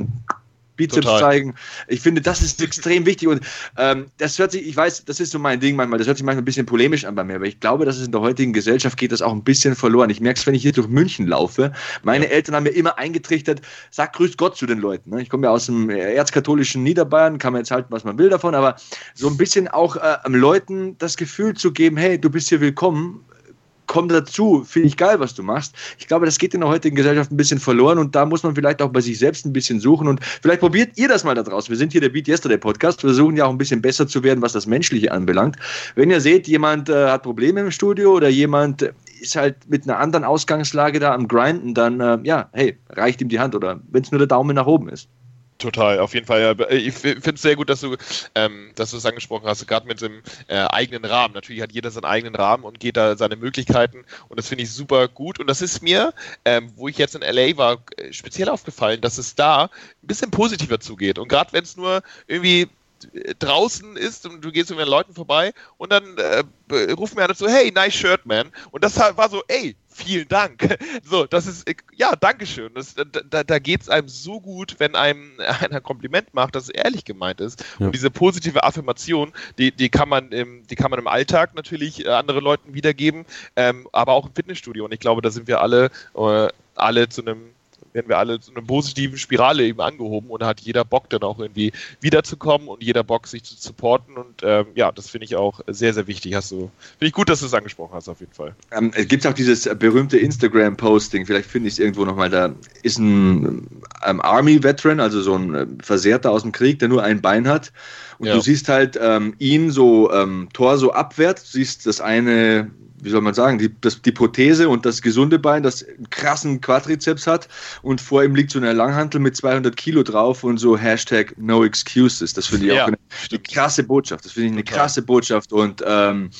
Bizeps Total. zeigen. Ich finde, das ist extrem wichtig und ähm, das hört sich, ich weiß, das ist so mein Ding manchmal, das hört sich manchmal ein bisschen polemisch an bei mir, aber ich glaube, dass es in der heutigen Gesellschaft geht das auch ein bisschen verloren. Ich merke es, wenn ich hier durch München laufe. Meine ja. Eltern haben mir immer eingetrichtert, sag Grüß Gott zu den Leuten. Ne? Ich komme ja aus dem erzkatholischen Niederbayern, kann man jetzt halten, was man will davon, aber so ein bisschen auch äh, Leuten das Gefühl zu geben, hey, du bist hier willkommen, komm dazu, finde ich geil, was du machst. Ich glaube, das geht in der heutigen Gesellschaft ein bisschen verloren und da muss man vielleicht auch bei sich selbst ein bisschen suchen und vielleicht probiert ihr das mal da draußen. Wir sind hier der Beat Yesterday Podcast, wir versuchen ja auch ein bisschen besser zu werden, was das Menschliche anbelangt. Wenn ihr seht, jemand äh, hat Probleme im Studio oder jemand ist halt mit einer anderen Ausgangslage da am Grinden, dann äh, ja, hey, reicht ihm die Hand oder wenn es nur der Daumen nach oben ist. Total, auf jeden Fall. Ich finde es sehr gut, dass du ähm, dass du es angesprochen hast, gerade mit dem äh, eigenen Rahmen. Natürlich hat jeder seinen eigenen Rahmen und geht da seine Möglichkeiten und das finde ich super gut. Und das ist mir, ähm, wo ich jetzt in LA war, äh, speziell aufgefallen, dass es da ein bisschen positiver zugeht. Und gerade wenn es nur irgendwie draußen ist und du gehst mit den Leuten vorbei und dann äh, ruft mir einer so, hey, nice shirt, man. Und das war so, ey, vielen Dank. So, das ist, ja, Dankeschön. Das, da da geht es einem so gut, wenn einem einer ein Kompliment macht, dass es ehrlich gemeint ist. Ja. Und diese positive Affirmation, die, die, kann man im, die kann man im Alltag natürlich äh, anderen Leuten wiedergeben, ähm, aber auch im Fitnessstudio. Und ich glaube, da sind wir alle, äh, alle zu einem werden wir alle zu einer positiven Spirale eben angehoben und hat jeder Bock dann auch irgendwie wiederzukommen und jeder Bock sich zu supporten und ähm, ja, das finde ich auch sehr, sehr wichtig. Hast du, finde ich gut, dass du es angesprochen hast auf jeden Fall. Ähm, es gibt auch dieses berühmte Instagram-Posting, vielleicht finde ich es irgendwo nochmal, da ist ein ähm, Army-Veteran, also so ein äh, Versehrter aus dem Krieg, der nur ein Bein hat und ja. du siehst halt ähm, ihn so ähm, Torso abwärts, du siehst das eine wie soll man sagen, die, das, die Prothese und das gesunde Bein, das einen krassen Quadrizeps hat und vor ihm liegt so eine Langhantel mit 200 Kilo drauf und so Hashtag No Excuses. Das finde ich ja, auch eine, eine, krasse Botschaft. Das finde ich eine Total. krasse Botschaft und ähm,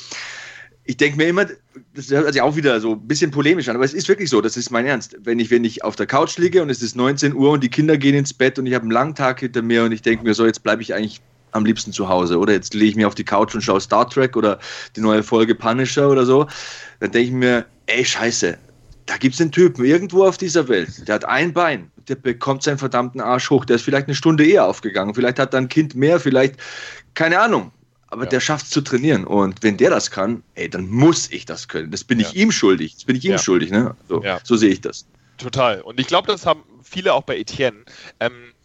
ich denke mir immer, das hört sich auch wieder so ein bisschen polemisch an, aber es ist wirklich so, das ist mein Ernst. Wenn ich, wenn ich auf der Couch liege und es ist 19 Uhr und die Kinder gehen ins Bett und ich habe einen langen Tag hinter mir und ich denke mir so, jetzt bleibe ich eigentlich am liebsten zu Hause. Oder jetzt lege ich mich auf die Couch und schaue Star Trek oder die neue Folge Punisher oder so. Dann denke ich mir, ey, scheiße, da gibt es einen Typen irgendwo auf dieser Welt, der hat ein Bein, der bekommt seinen verdammten Arsch hoch, der ist vielleicht eine Stunde eher aufgegangen, vielleicht hat er ein Kind mehr, vielleicht, keine Ahnung, aber ja. der schafft es zu trainieren. Und wenn der das kann, ey, dann muss ich das können. Das bin ja. ich ihm schuldig. Das bin ich ihm ja. schuldig, ne? So, so sehe ich das. Total. Und ich glaube, das haben viele auch bei Etienne. Ähm, äh,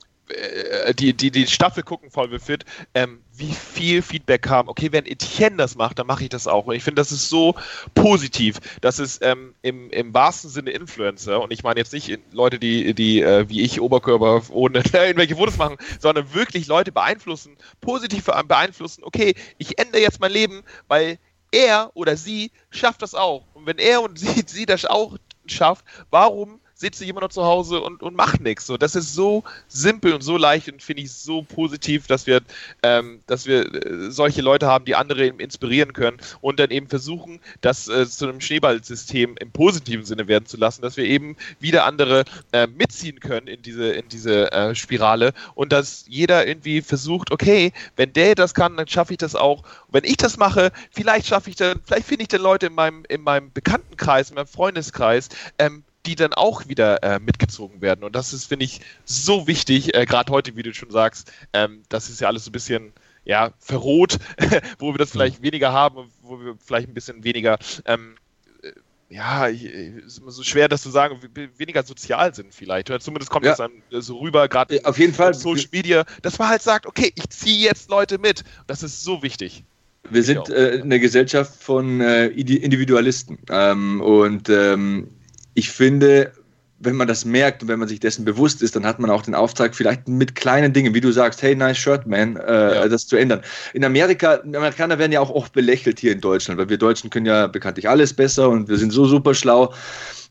die, die die Staffel gucken, voll fit, ähm, wie viel Feedback kam. Okay, wenn Etienne das macht, dann mache ich das auch. Und ich finde, das ist so positiv. Das ist ähm, im, im wahrsten Sinne Influencer. Und ich meine jetzt nicht Leute, die, die äh, wie ich Oberkörper ohne irgendwelche Fotos machen, sondern wirklich Leute beeinflussen, positiv beeinflussen. Okay, ich ändere jetzt mein Leben, weil er oder sie schafft das auch. Und wenn er und sie, sie das auch schafft, warum sitze ich immer noch zu Hause und, und mache nichts. So, das ist so simpel und so leicht und finde ich so positiv, dass wir, ähm, dass wir äh, solche Leute haben, die andere eben inspirieren können und dann eben versuchen, das äh, zu einem Schneeballsystem im positiven Sinne werden zu lassen, dass wir eben wieder andere äh, mitziehen können in diese, in diese äh, Spirale und dass jeder irgendwie versucht, okay, wenn der das kann, dann schaffe ich das auch. Wenn ich das mache, vielleicht schaffe ich dann, vielleicht finde ich dann Leute in meinem, in meinem Bekanntenkreis, in meinem Freundeskreis, ähm, die dann auch wieder äh, mitgezogen werden. Und das ist, finde ich, so wichtig, äh, gerade heute, wie du schon sagst, ähm, das ist ja alles so ein bisschen ja, verroht, wo wir das mhm. vielleicht weniger haben, wo wir vielleicht ein bisschen weniger ähm, äh, ja, es ist immer so schwer, das zu sagen, weniger sozial sind vielleicht. Oder zumindest kommt ja. das dann so rüber, gerade auf jeden Fall Social Media, dass man halt sagt, okay, ich ziehe jetzt Leute mit. Das ist so wichtig. Wir sind äh, eine Gesellschaft von äh, Individualisten ähm, und ähm, ich finde, wenn man das merkt und wenn man sich dessen bewusst ist, dann hat man auch den Auftrag, vielleicht mit kleinen Dingen, wie du sagst, hey, nice shirt, man, äh, ja. das zu ändern. In Amerika, Amerikaner werden ja auch oft belächelt hier in Deutschland, weil wir Deutschen können ja bekanntlich alles besser und wir sind so super schlau,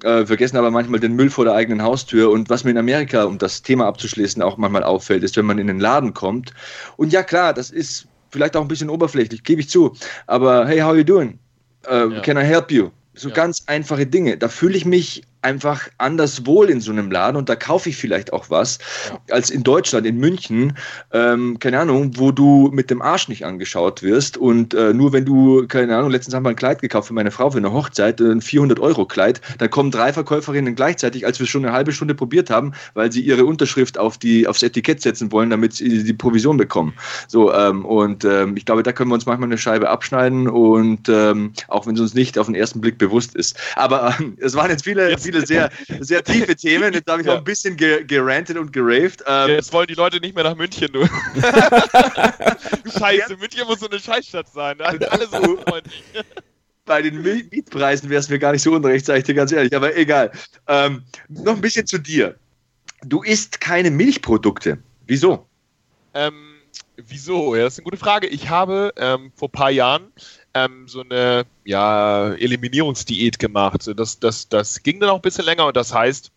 äh, vergessen aber manchmal den Müll vor der eigenen Haustür. Und was mir in Amerika, um das Thema abzuschließen, auch manchmal auffällt, ist, wenn man in den Laden kommt. Und ja, klar, das ist vielleicht auch ein bisschen oberflächlich, gebe ich zu. Aber hey, how you doing? Uh, ja. Can I help you? So ja. ganz einfache Dinge. Da fühle ich mich einfach anders wohl in so einem Laden und da kaufe ich vielleicht auch was, ja. als in Deutschland, in München, ähm, keine Ahnung, wo du mit dem Arsch nicht angeschaut wirst und äh, nur wenn du, keine Ahnung, letztens haben wir ein Kleid gekauft für meine Frau für eine Hochzeit, ein 400-Euro-Kleid, dann kommen drei Verkäuferinnen gleichzeitig, als wir schon eine halbe Stunde probiert haben, weil sie ihre Unterschrift auf die, aufs Etikett setzen wollen, damit sie die Provision bekommen. So, ähm, und ähm, ich glaube, da können wir uns manchmal eine Scheibe abschneiden und ähm, auch wenn es uns nicht auf den ersten Blick bewusst ist. Aber ähm, es waren jetzt viele, viele viele sehr, sehr tiefe Themen. Jetzt habe ich auch ein bisschen ge gerantet und geraved. Ähm, jetzt wollen die Leute nicht mehr nach München, du. Scheiße, München muss so eine Scheißstadt sein. Sind alle so unfreundlich. Bei den Mietpreisen wäre es mir gar nicht so unrecht, sage ich dir ganz ehrlich. Aber egal. Ähm, noch ein bisschen zu dir. Du isst keine Milchprodukte. Wieso? Ähm, wieso? Ja, das ist eine gute Frage. Ich habe ähm, vor ein paar Jahren ähm, so eine ja, Eliminierungsdiät gemacht. Das, das, das ging dann auch ein bisschen länger und das heißt,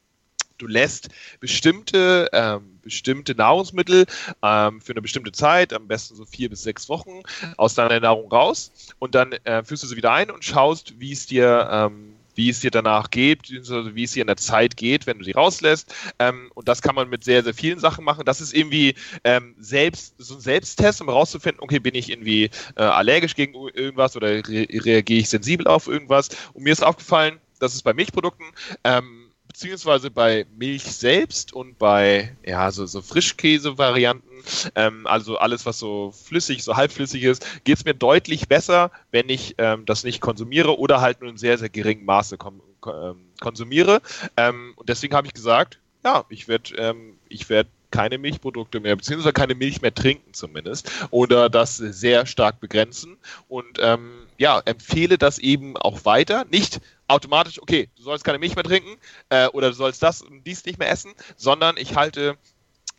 du lässt bestimmte, ähm, bestimmte Nahrungsmittel ähm, für eine bestimmte Zeit, am besten so vier bis sechs Wochen, aus deiner Ernährung raus und dann äh, führst du sie wieder ein und schaust, wie es dir ähm, wie es dir danach geht, wie es dir in der Zeit geht, wenn du sie rauslässt. Ähm, und das kann man mit sehr, sehr vielen Sachen machen. Das ist irgendwie ähm, selbst, so ein Selbsttest, um herauszufinden, okay, bin ich irgendwie äh, allergisch gegen irgendwas oder re reagiere ich sensibel auf irgendwas. Und mir ist aufgefallen, dass es bei Milchprodukten ähm, beziehungsweise bei Milch selbst und bei ja so, so Frischkäse-Varianten ähm, also alles, was so flüssig, so halbflüssig ist, geht es mir deutlich besser, wenn ich ähm, das nicht konsumiere oder halt nur in sehr, sehr geringem Maße ähm, konsumiere. Ähm, und deswegen habe ich gesagt, ja, ich werde ähm, ich werde keine Milchprodukte mehr, beziehungsweise keine Milch mehr trinken zumindest, oder das sehr stark begrenzen und ähm, ja, empfehle das eben auch weiter. Nicht automatisch, okay, du sollst keine Milch mehr trinken äh, oder du sollst das und dies nicht mehr essen, sondern ich halte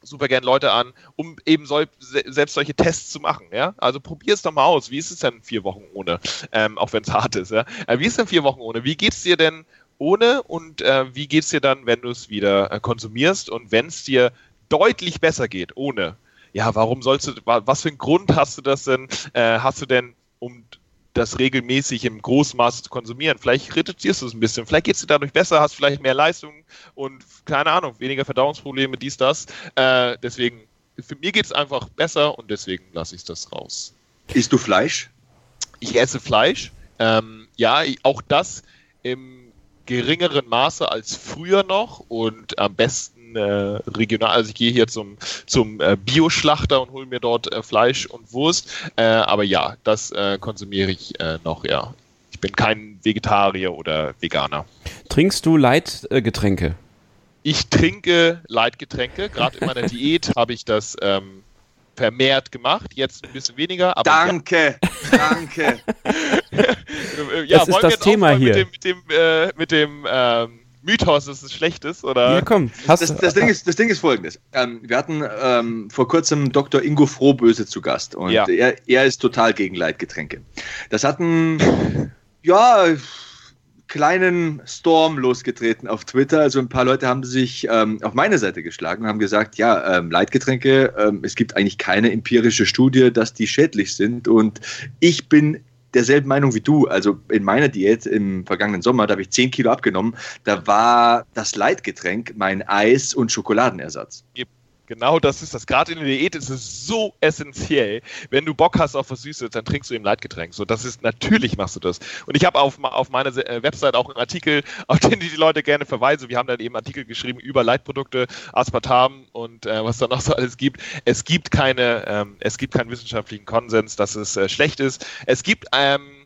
super gern Leute an, um eben so, selbst solche Tests zu machen. Ja? Also probier es doch mal aus. Wie ist es denn vier Wochen ohne? Ähm, auch wenn es hart ist. Ja? Äh, wie ist es denn vier Wochen ohne? Wie geht es dir denn ohne und äh, wie geht es dir dann, wenn du es wieder äh, konsumierst und wenn es dir deutlich besser geht ohne? Ja, warum sollst du, was für einen Grund hast du das denn, äh, hast du denn, um das regelmäßig im Großmaße zu konsumieren. Vielleicht reduzierst du es ein bisschen, vielleicht geht es dir dadurch besser, hast vielleicht mehr Leistung und keine Ahnung, weniger Verdauungsprobleme, dies, das. Äh, deswegen, für mir geht es einfach besser und deswegen lasse ich das raus. Isst du Fleisch? Ich esse Fleisch. Ähm, ja, auch das im geringeren Maße als früher noch und am besten äh, regional. Also ich gehe hier zum, zum äh, Bioschlachter und hole mir dort äh, Fleisch und Wurst. Äh, aber ja, das äh, konsumiere ich äh, noch, ja. Ich bin kein Vegetarier oder Veganer. Trinkst du Leitgetränke? Ich trinke Leitgetränke. Gerade in meiner Diät habe ich das ähm, vermehrt gemacht. Jetzt ein bisschen weniger. danke, ja. danke. ja, das ist das Thema hier. Mit dem, mit dem, äh, mit dem ähm, Mythos, dass es schlecht ist, oder? Ja, komm. Das, das, das, Ding, ist, das Ding ist folgendes. Ähm, wir hatten ähm, vor kurzem Dr. Ingo Frohböse zu Gast und ja. er, er ist total gegen Leitgetränke. Das hatten, ja, kleinen Storm losgetreten auf Twitter. Also ein paar Leute haben sich ähm, auf meine Seite geschlagen und haben gesagt, ja, ähm, Leitgetränke, ähm, es gibt eigentlich keine empirische Studie, dass die schädlich sind. Und ich bin derselben Meinung wie du. Also in meiner Diät im vergangenen Sommer, da habe ich 10 Kilo abgenommen. Da war das Leitgetränk mein Eis- und Schokoladenersatz. Genau das ist das. Gerade in der Diät ist es so essentiell. Wenn du Bock hast auf was Süßes, dann trinkst du eben Leitgetränk. So, das ist, natürlich machst du das. Und ich habe auf, auf meiner äh, Website auch einen Artikel, auf den die Leute gerne verweisen. Wir haben dann eben Artikel geschrieben über Leitprodukte, Aspartam und äh, was da noch so alles gibt. Es gibt keine, ähm, es gibt keinen wissenschaftlichen Konsens, dass es äh, schlecht ist. Es gibt, ähm,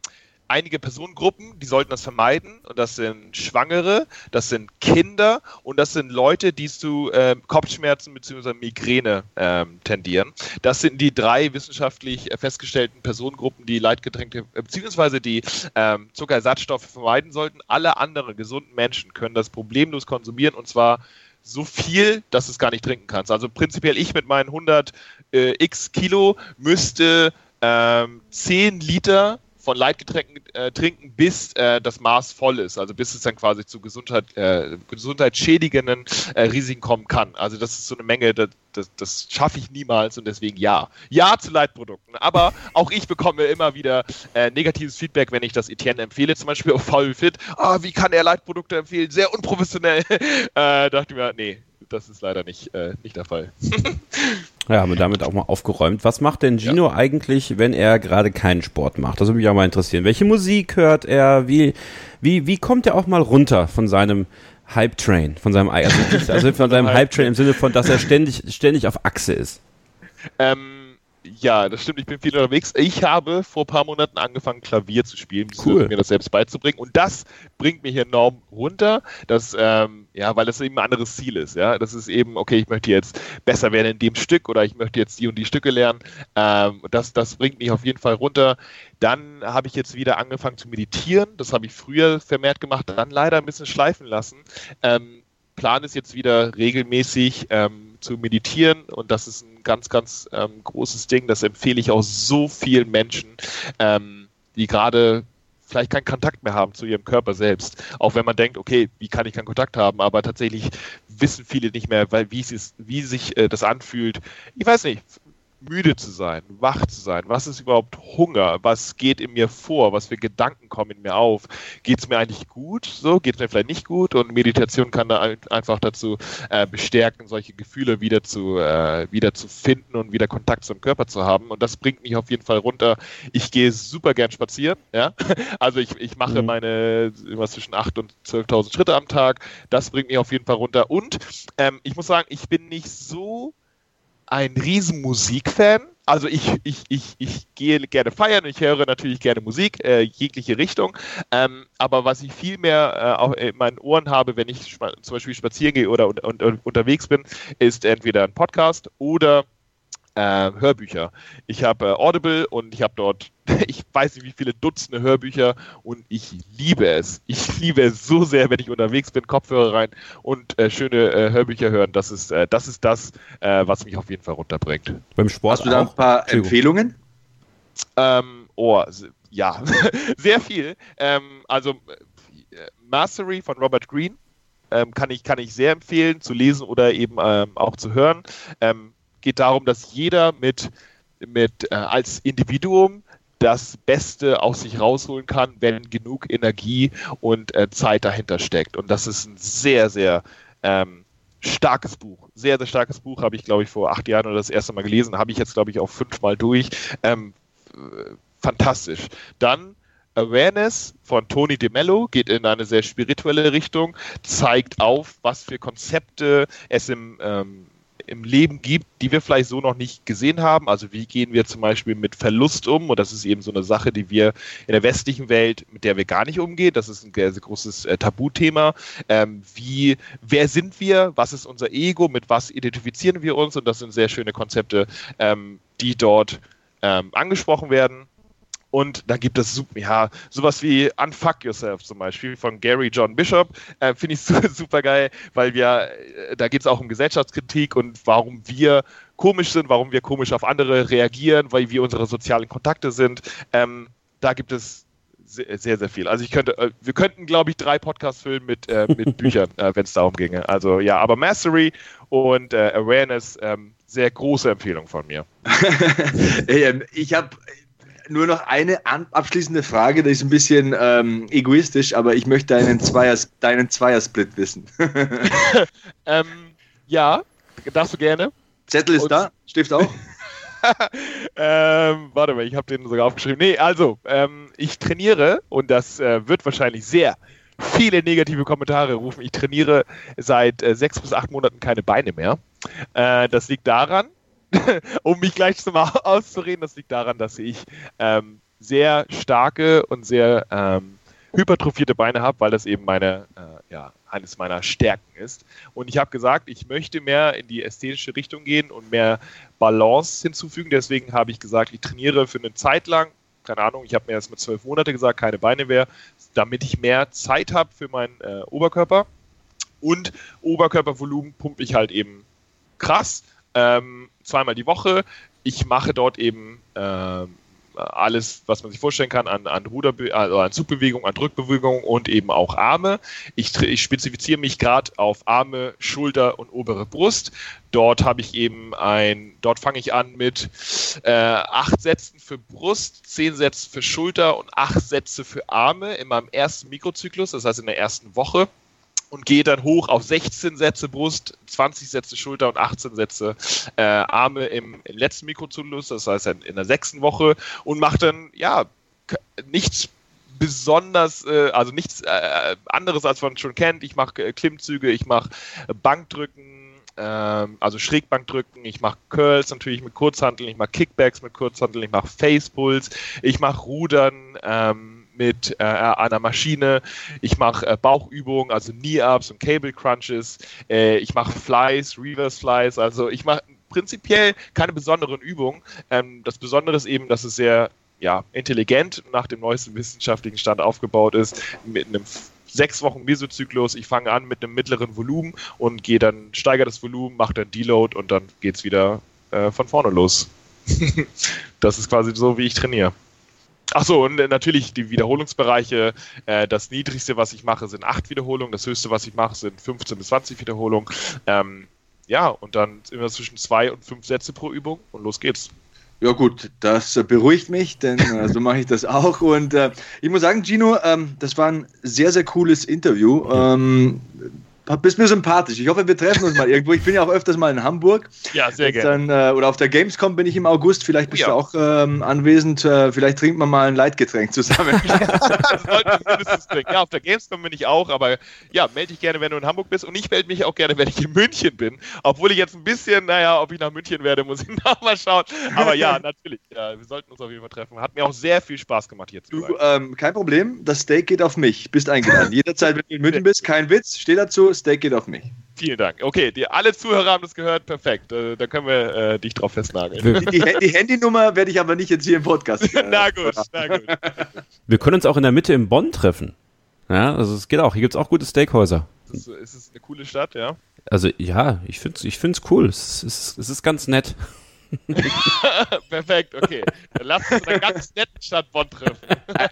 einige Personengruppen, die sollten das vermeiden. Und das sind Schwangere, das sind Kinder und das sind Leute, die zu äh, Kopfschmerzen bzw. Migräne äh, tendieren. Das sind die drei wissenschaftlich festgestellten Personengruppen, die Leitgetränke äh, bzw. die ähm, Zuckerersatzstoffe vermeiden sollten. Alle anderen gesunden Menschen können das problemlos konsumieren und zwar so viel, dass du es gar nicht trinken kannst. Also prinzipiell ich mit meinen 100 äh, x Kilo müsste ähm, 10 Liter von Leitgetränken äh, trinken, bis äh, das Maß voll ist, also bis es dann quasi zu Gesundheit, äh, gesundheitsschädigenden äh, Risiken kommen kann. Also das ist so eine Menge, das, das, das schaffe ich niemals und deswegen ja. Ja zu Leitprodukten. Aber auch ich bekomme immer wieder äh, negatives Feedback, wenn ich das Etienne empfehle, zum Beispiel auf Faul Fit. Ah, wie kann er Leitprodukte empfehlen? Sehr unprofessionell. äh, dachte ich mir, nee, das ist leider nicht, äh, nicht der Fall. ja, haben wir damit auch mal aufgeräumt. Was macht denn Gino ja. eigentlich, wenn er gerade keinen Sport macht? Das würde mich auch mal interessieren. Welche Musik hört er? Wie, wie, wie kommt er auch mal runter von seinem Hype Train, von seinem, also, also von seinem Hype Train im Sinne von, dass er ständig, ständig auf Achse ist? Ähm, ja, das stimmt, ich bin viel unterwegs. Ich habe vor ein paar Monaten angefangen, Klavier zu spielen, cool. mir das selbst beizubringen. Und das bringt mich enorm runter, dass, ähm, ja, weil das eben ein anderes Ziel ist. Ja, das ist eben, okay, ich möchte jetzt besser werden in dem Stück oder ich möchte jetzt die und die Stücke lernen. Ähm, das, das bringt mich auf jeden Fall runter. Dann habe ich jetzt wieder angefangen zu meditieren. Das habe ich früher vermehrt gemacht, dann leider ein bisschen schleifen lassen. Ähm, Plan ist jetzt wieder regelmäßig ähm, zu meditieren und das ist ein ganz, ganz ähm, großes Ding. Das empfehle ich auch so vielen Menschen, ähm, die gerade vielleicht keinen Kontakt mehr haben zu ihrem Körper selbst. Auch wenn man denkt, okay, wie kann ich keinen Kontakt haben? Aber tatsächlich wissen viele nicht mehr, weil wie, wie sich äh, das anfühlt. Ich weiß nicht, müde zu sein, wach zu sein. Was ist überhaupt Hunger? Was geht in mir vor? Was für Gedanken kommen in mir auf? Geht es mir eigentlich gut? So geht es mir vielleicht nicht gut? Und Meditation kann da einfach dazu äh, bestärken, solche Gefühle wieder zu äh, wieder zu finden und wieder Kontakt zum Körper zu haben. Und das bringt mich auf jeden Fall runter. Ich gehe super gern spazieren. Ja, also ich, ich mache mhm. meine immer zwischen 8 und 12.000 Schritte am Tag. Das bringt mich auf jeden Fall runter. Und ähm, ich muss sagen, ich bin nicht so ein riesen Musikfan. Also ich, ich, ich, ich gehe gerne feiern, ich höre natürlich gerne Musik, äh, jegliche Richtung. Ähm, aber was ich viel mehr äh, auch in meinen Ohren habe, wenn ich zum Beispiel spazieren gehe oder un un unterwegs bin, ist entweder ein Podcast oder äh, Hörbücher. Ich habe äh, Audible und ich habe dort, ich weiß nicht wie viele Dutzende Hörbücher und ich liebe es. Ich liebe es so sehr, wenn ich unterwegs bin, Kopfhörer rein und äh, schöne äh, Hörbücher hören. Das ist, äh, das, ist das äh, was mich auf jeden Fall runterbringt. Beim Sport Hast du da ein paar Empfehlungen? Ähm, oh, ja, sehr viel. Ähm, also Mastery von Robert Greene ähm, kann, ich, kann ich sehr empfehlen, zu lesen oder eben ähm, auch zu hören. Ähm, geht darum, dass jeder mit, mit äh, als Individuum das Beste aus sich rausholen kann, wenn genug Energie und äh, Zeit dahinter steckt. Und das ist ein sehr, sehr ähm, starkes Buch. Sehr, sehr starkes Buch. Habe ich, glaube ich, vor acht Jahren oder das erste Mal gelesen. Habe ich jetzt, glaube ich, auch fünfmal durch. Ähm, fantastisch. Dann Awareness von Tony DeMello geht in eine sehr spirituelle Richtung, zeigt auf, was für Konzepte es im, ähm, im Leben gibt, die wir vielleicht so noch nicht gesehen haben. Also wie gehen wir zum Beispiel mit Verlust um? Und das ist eben so eine Sache, die wir in der westlichen Welt, mit der wir gar nicht umgehen. Das ist ein sehr, sehr großes äh, Tabuthema. Ähm, wie, wer sind wir? Was ist unser Ego? Mit was identifizieren wir uns? Und das sind sehr schöne Konzepte, ähm, die dort ähm, angesprochen werden. Und da gibt es ja, sowas wie Unfuck Yourself zum Beispiel von Gary John Bishop. Äh, Finde ich super geil, weil wir, äh, da geht es auch um Gesellschaftskritik und warum wir komisch sind, warum wir komisch auf andere reagieren, weil wir unsere sozialen Kontakte sind. Ähm, da gibt es sehr, sehr, sehr viel. Also ich könnte, äh, wir könnten, glaube ich, drei Podcasts füllen mit, äh, mit Büchern, äh, wenn es darum ginge. Also ja, aber Mastery und äh, Awareness, ähm, sehr große Empfehlung von mir. Ich habe nur noch eine abschließende Frage, die ist ein bisschen ähm, egoistisch, aber ich möchte deinen, Zweiers, deinen Zweiersplit wissen. ähm, ja, darfst du gerne. Zettel ist Und, da, Stift auch. ähm, warte mal, ich habe den sogar aufgeschrieben. Nee, also, ähm, ich trainiere und das äh, wird wahrscheinlich sehr viele negative Kommentare rufen. Ich trainiere seit äh, sechs bis acht Monaten keine Beine mehr. Äh, das liegt daran, um mich gleich zum auszureden, das liegt daran, dass ich ähm, sehr starke und sehr ähm, hypertrophierte Beine habe, weil das eben meine, äh, ja, eines meiner Stärken ist. Und ich habe gesagt, ich möchte mehr in die ästhetische Richtung gehen und mehr Balance hinzufügen. Deswegen habe ich gesagt, ich trainiere für eine Zeit lang, keine Ahnung, ich habe mir erst mit zwölf Monate gesagt, keine Beine mehr, damit ich mehr Zeit habe für meinen äh, Oberkörper. Und Oberkörpervolumen pumpe ich halt eben krass ähm, zweimal die Woche. Ich mache dort eben äh, alles, was man sich vorstellen kann, an, an also an Zugbewegung, an Drückbewegung und eben auch Arme. Ich, ich spezifiziere mich gerade auf Arme, Schulter und obere Brust. Dort habe ich eben ein, dort fange ich an mit äh, acht Sätzen für Brust, zehn Sätze für Schulter und acht Sätze für Arme in meinem ersten Mikrozyklus, das heißt in der ersten Woche und gehe dann hoch auf 16 Sätze Brust, 20 Sätze Schulter und 18 Sätze äh, Arme im, im letzten Mikrozyklus, das heißt in der sechsten Woche und mache dann ja nichts besonders, äh, also nichts äh, anderes als man schon kennt. Ich mache äh, Klimmzüge, ich mache Bankdrücken, ähm, also Schrägbankdrücken, ich mache Curls natürlich mit Kurzhanteln, ich mache Kickbacks mit Kurzhanteln, ich mache Facepulls, ich mache Rudern, ähm, mit äh, einer Maschine. Ich mache äh, Bauchübungen, also Knee-Ups und Cable Crunches. Äh, ich mache Flies, Reverse Flies. Also ich mache prinzipiell keine besonderen Übungen. Ähm, das Besondere ist eben, dass es sehr ja, intelligent nach dem neuesten wissenschaftlichen Stand aufgebaut ist, mit einem sechs Wochen Mesozyklus. Ich fange an mit einem mittleren Volumen und gehe dann, steigere das Volumen, mache dann Deload und dann geht es wieder äh, von vorne los. das ist quasi so, wie ich trainiere. Ach so, und äh, natürlich die Wiederholungsbereiche. Äh, das niedrigste, was ich mache, sind acht Wiederholungen. Das höchste, was ich mache, sind 15 bis 20 Wiederholungen. Ähm, ja, und dann immer zwischen zwei und fünf Sätze pro Übung und los geht's. Ja gut, das beruhigt mich, denn äh, so mache ich das auch. Und äh, ich muss sagen, Gino, ähm, das war ein sehr, sehr cooles Interview. Ähm, bist mir sympathisch. Ich hoffe, wir treffen uns mal irgendwo. Ich bin ja auch öfters mal in Hamburg. Ja, sehr gerne. Äh, oder auf der Gamescom bin ich im August. Vielleicht bist ja. du auch ähm, anwesend. Äh, vielleicht trinkt man mal ein Leitgetränk zusammen. wir trinken. Ja, auf der Gamescom bin ich auch. Aber ja, melde dich gerne, wenn du in Hamburg bist. Und ich melde mich auch gerne, wenn ich in München bin. Obwohl ich jetzt ein bisschen, naja, ob ich nach München werde, muss ich nochmal schauen. Aber ja, natürlich. Ja, wir sollten uns auf jeden Fall treffen. Hat mir auch sehr viel Spaß gemacht hier zu du, ähm, Kein Problem. Das Steak geht auf mich. Bist eingeladen. Jederzeit, wenn du in München bist, kein Witz. Steh dazu. Steak geht auf mich. Vielen Dank. Okay, die, alle Zuhörer haben das gehört. Perfekt. Äh, da können wir äh, dich drauf festnageln. Die, die, die, Handynummer werde ich aber nicht jetzt hier im Podcast. Äh, na gut, na gut. Wir können uns auch in der Mitte im Bonn treffen. Ja, also es geht auch. Hier gibt es auch gute Steakhäuser. Ist, ist es eine coole Stadt, ja? Also ja, ich finde es ich find's cool. Es ist, es ist ganz nett. Perfekt, okay. Dann lass uns in einer ganz netten Stadt Bonn treffen. Ein,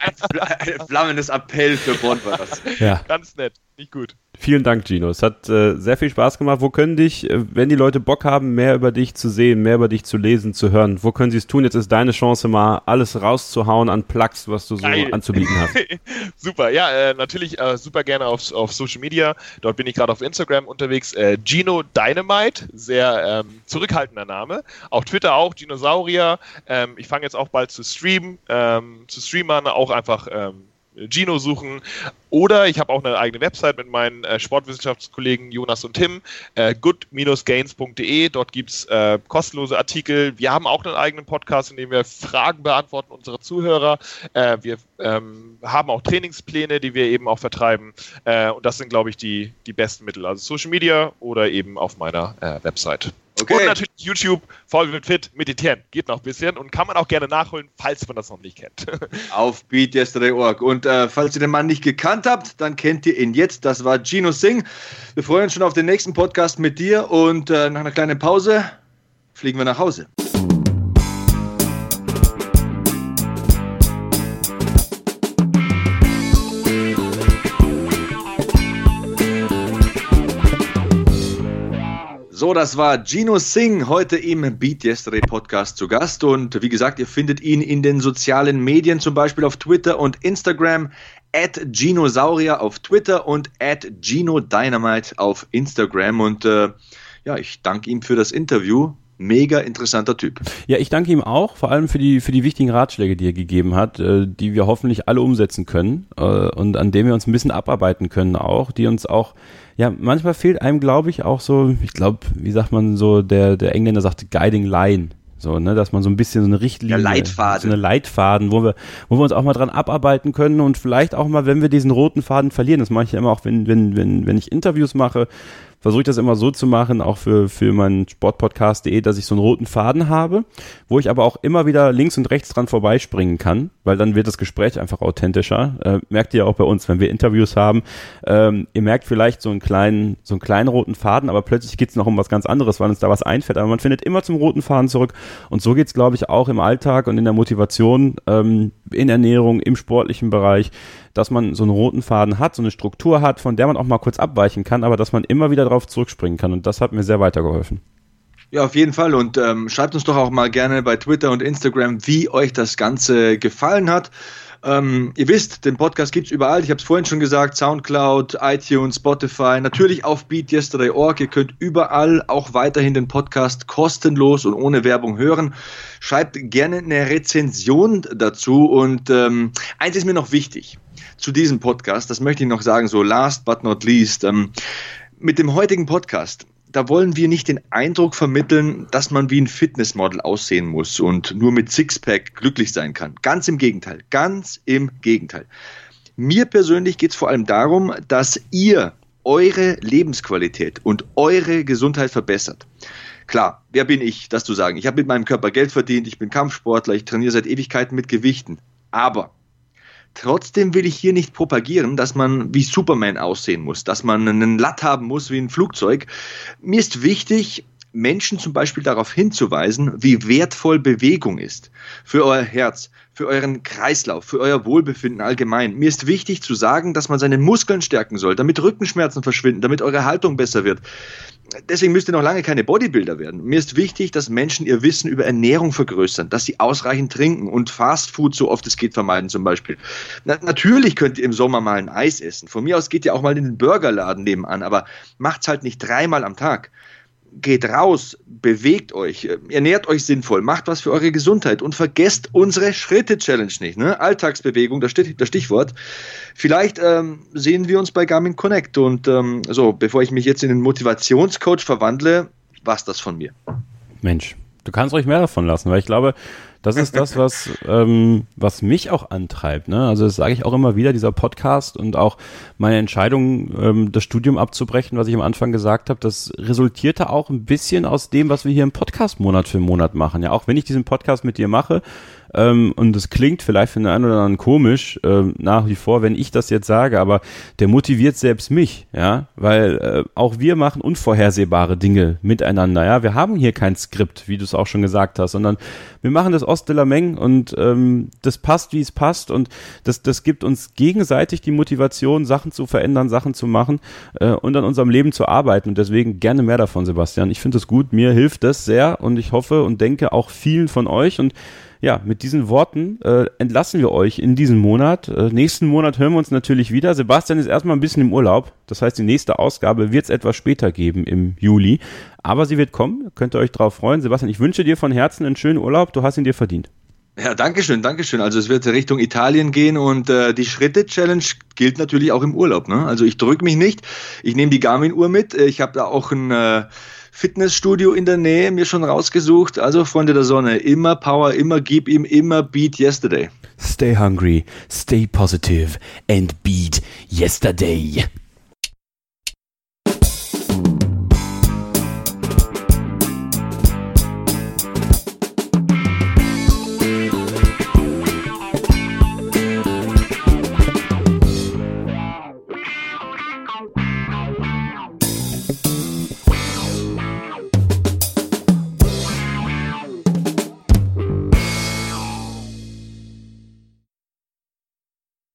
ein, flammendes Appell für Bonn war das. Ja. Ganz nett. Nicht gut. Vielen Dank, Gino. Es hat äh, sehr viel Spaß gemacht. Wo können dich, äh, wenn die Leute Bock haben, mehr über dich zu sehen, mehr über dich zu lesen, zu hören, wo können sie es tun? Jetzt ist deine Chance mal, alles rauszuhauen an Plugs, was du so Geil. anzubieten hast. super, ja, äh, natürlich äh, super gerne auf, auf Social Media. Dort bin ich gerade auf Instagram unterwegs. Äh, Gino Dynamite, sehr ähm, zurückhaltender Name. Auf Twitter auch, Dinosaurier. Ähm, ich fange jetzt auch bald zu streamen, ähm, zu streamern, auch einfach ähm, Gino suchen. Oder ich habe auch eine eigene Website mit meinen äh, Sportwissenschaftskollegen Jonas und Tim, äh, good-gains.de. Dort gibt es äh, kostenlose Artikel. Wir haben auch einen eigenen Podcast, in dem wir Fragen beantworten unserer Zuhörer. Äh, wir ähm, haben auch Trainingspläne, die wir eben auch vertreiben. Äh, und das sind, glaube ich, die, die besten Mittel. Also Social Media oder eben auf meiner äh, Website. Okay. Und natürlich YouTube, voll wird fit, meditieren. Geht noch ein bisschen und kann man auch gerne nachholen, falls man das noch nicht kennt. Auf BeatYesterday.org. Und äh, falls ihr den Mann nicht gekannt habt, dann kennt ihr ihn jetzt. Das war Gino Singh. Wir freuen uns schon auf den nächsten Podcast mit dir und äh, nach einer kleinen Pause fliegen wir nach Hause. Das war Gino Singh heute im Beat Yesterday Podcast zu Gast. Und wie gesagt, ihr findet ihn in den sozialen Medien, zum Beispiel auf Twitter und Instagram, at Ginosaurier auf Twitter und at Gino Dynamite auf Instagram. Und äh, ja, ich danke ihm für das Interview mega interessanter Typ. Ja, ich danke ihm auch, vor allem für die, für die wichtigen Ratschläge, die er gegeben hat, äh, die wir hoffentlich alle umsetzen können äh, und an denen wir uns ein bisschen abarbeiten können auch, die uns auch, ja, manchmal fehlt einem, glaube ich, auch so, ich glaube, wie sagt man so, der, der Engländer sagt Guiding Line. So, ne, dass man so ein bisschen so eine Richtlinie, ja, Leitfaden. so eine Leitfaden, wo wir, wo wir uns auch mal dran abarbeiten können und vielleicht auch mal, wenn wir diesen roten Faden verlieren, das mache ich ja immer auch, wenn, wenn, wenn, wenn ich Interviews mache, versuche ich das immer so zu machen, auch für, für meinen Sportpodcast.de, dass ich so einen roten Faden habe, wo ich aber auch immer wieder links und rechts dran vorbeispringen kann, weil dann wird das Gespräch einfach authentischer. Äh, merkt ihr auch bei uns, wenn wir Interviews haben. Ähm, ihr merkt vielleicht so einen kleinen, so einen kleinen roten Faden, aber plötzlich geht's noch um was ganz anderes, weil uns da was einfällt. Aber man findet immer zum roten Faden zurück. Und so geht's, glaube ich, auch im Alltag und in der Motivation, ähm, in Ernährung, im sportlichen Bereich dass man so einen roten Faden hat, so eine Struktur hat, von der man auch mal kurz abweichen kann, aber dass man immer wieder darauf zurückspringen kann. Und das hat mir sehr weitergeholfen. Ja, auf jeden Fall. Und ähm, schreibt uns doch auch mal gerne bei Twitter und Instagram, wie euch das Ganze gefallen hat. Ähm, ihr wisst, den Podcast gibt es überall. Ich habe es vorhin schon gesagt: Soundcloud, iTunes, Spotify, natürlich auf BeatYesterday.org. Ihr könnt überall auch weiterhin den Podcast kostenlos und ohne Werbung hören. Schreibt gerne eine Rezension dazu. Und ähm, eins ist mir noch wichtig zu diesem Podcast, das möchte ich noch sagen, so last but not least. Ähm, mit dem heutigen Podcast, da wollen wir nicht den Eindruck vermitteln, dass man wie ein Fitnessmodel aussehen muss und nur mit Sixpack glücklich sein kann. Ganz im Gegenteil, ganz im Gegenteil. Mir persönlich geht es vor allem darum, dass ihr eure Lebensqualität und eure Gesundheit verbessert. Klar, wer bin ich, das zu sagen? Ich habe mit meinem Körper Geld verdient, ich bin Kampfsportler, ich trainiere seit Ewigkeiten mit Gewichten. Aber Trotzdem will ich hier nicht propagieren, dass man wie Superman aussehen muss, dass man einen Latt haben muss wie ein Flugzeug. Mir ist wichtig, Menschen zum Beispiel darauf hinzuweisen, wie wertvoll Bewegung ist. Für euer Herz, für euren Kreislauf, für euer Wohlbefinden allgemein. Mir ist wichtig zu sagen, dass man seine Muskeln stärken soll, damit Rückenschmerzen verschwinden, damit eure Haltung besser wird. Deswegen müsst ihr noch lange keine Bodybuilder werden. Mir ist wichtig, dass Menschen ihr Wissen über Ernährung vergrößern, dass sie ausreichend trinken und Fastfood so oft es geht vermeiden zum Beispiel. Na, natürlich könnt ihr im Sommer mal ein Eis essen. Von mir aus geht ihr auch mal in den Burgerladen nebenan, aber macht's halt nicht dreimal am Tag geht raus, bewegt euch, ernährt euch sinnvoll, macht was für eure Gesundheit und vergesst unsere Schritte-Challenge nicht. Ne? Alltagsbewegung, das, das Stichwort. Vielleicht ähm, sehen wir uns bei Garmin Connect. Und ähm, so, bevor ich mich jetzt in den Motivationscoach verwandle, war's das von mir. Mensch, du kannst euch mehr davon lassen, weil ich glaube, das ist das, was, ähm, was mich auch antreibt. Ne? Also das sage ich auch immer wieder, dieser Podcast und auch meine Entscheidung, ähm, das Studium abzubrechen, was ich am Anfang gesagt habe, das resultierte auch ein bisschen aus dem, was wir hier im Podcast Monat für Monat machen. Ja, auch wenn ich diesen Podcast mit dir mache, Ähm, und es klingt vielleicht für den einen oder anderen komisch äh, nach wie vor, wenn ich das jetzt sage, aber der motiviert selbst mich, ja, weil äh, auch wir machen unvorhersehbare Dinge miteinander, ja. Wir haben hier kein Skript, wie du es auch schon gesagt hast, sondern wir machen das Ost de la Meng und ähm, das passt, wie es passt und das, das gibt uns gegenseitig die Motivation, Sachen zu verändern, Sachen zu machen äh, und an unserem Leben zu arbeiten und deswegen gerne mehr davon, Sebastian. Ich finde es gut, mir hilft das sehr und ich hoffe und denke auch vielen von euch und ja, mit diesen Worten äh, entlassen wir euch in diesem Monat. Äh, nächsten Monat hören wir uns natürlich wieder. Sebastian ist erstmal ein bisschen im Urlaub. Das heißt, die nächste Ausgabe wird es etwas später geben im Juli. Aber sie wird kommen. Könnt ihr euch drauf freuen. Sebastian, ich wünsche dir von Herzen einen schönen Urlaub. Du hast ihn dir verdient. Ja, danke schön, danke schön. Also es wird Richtung Italien gehen und äh, die Schritte-Challenge gilt natürlich auch im Urlaub. Ne? Also ich drücke mich nicht. Ich nehme die Garmin-Uhr mit. Ich habe da auch ein äh, Fitnessstudio in der Nähe mir schon rausgesucht. Also Freunde der Sonne, immer Power, immer gib ihm, immer beat yesterday. Stay hungry, stay positive and beat yesterday.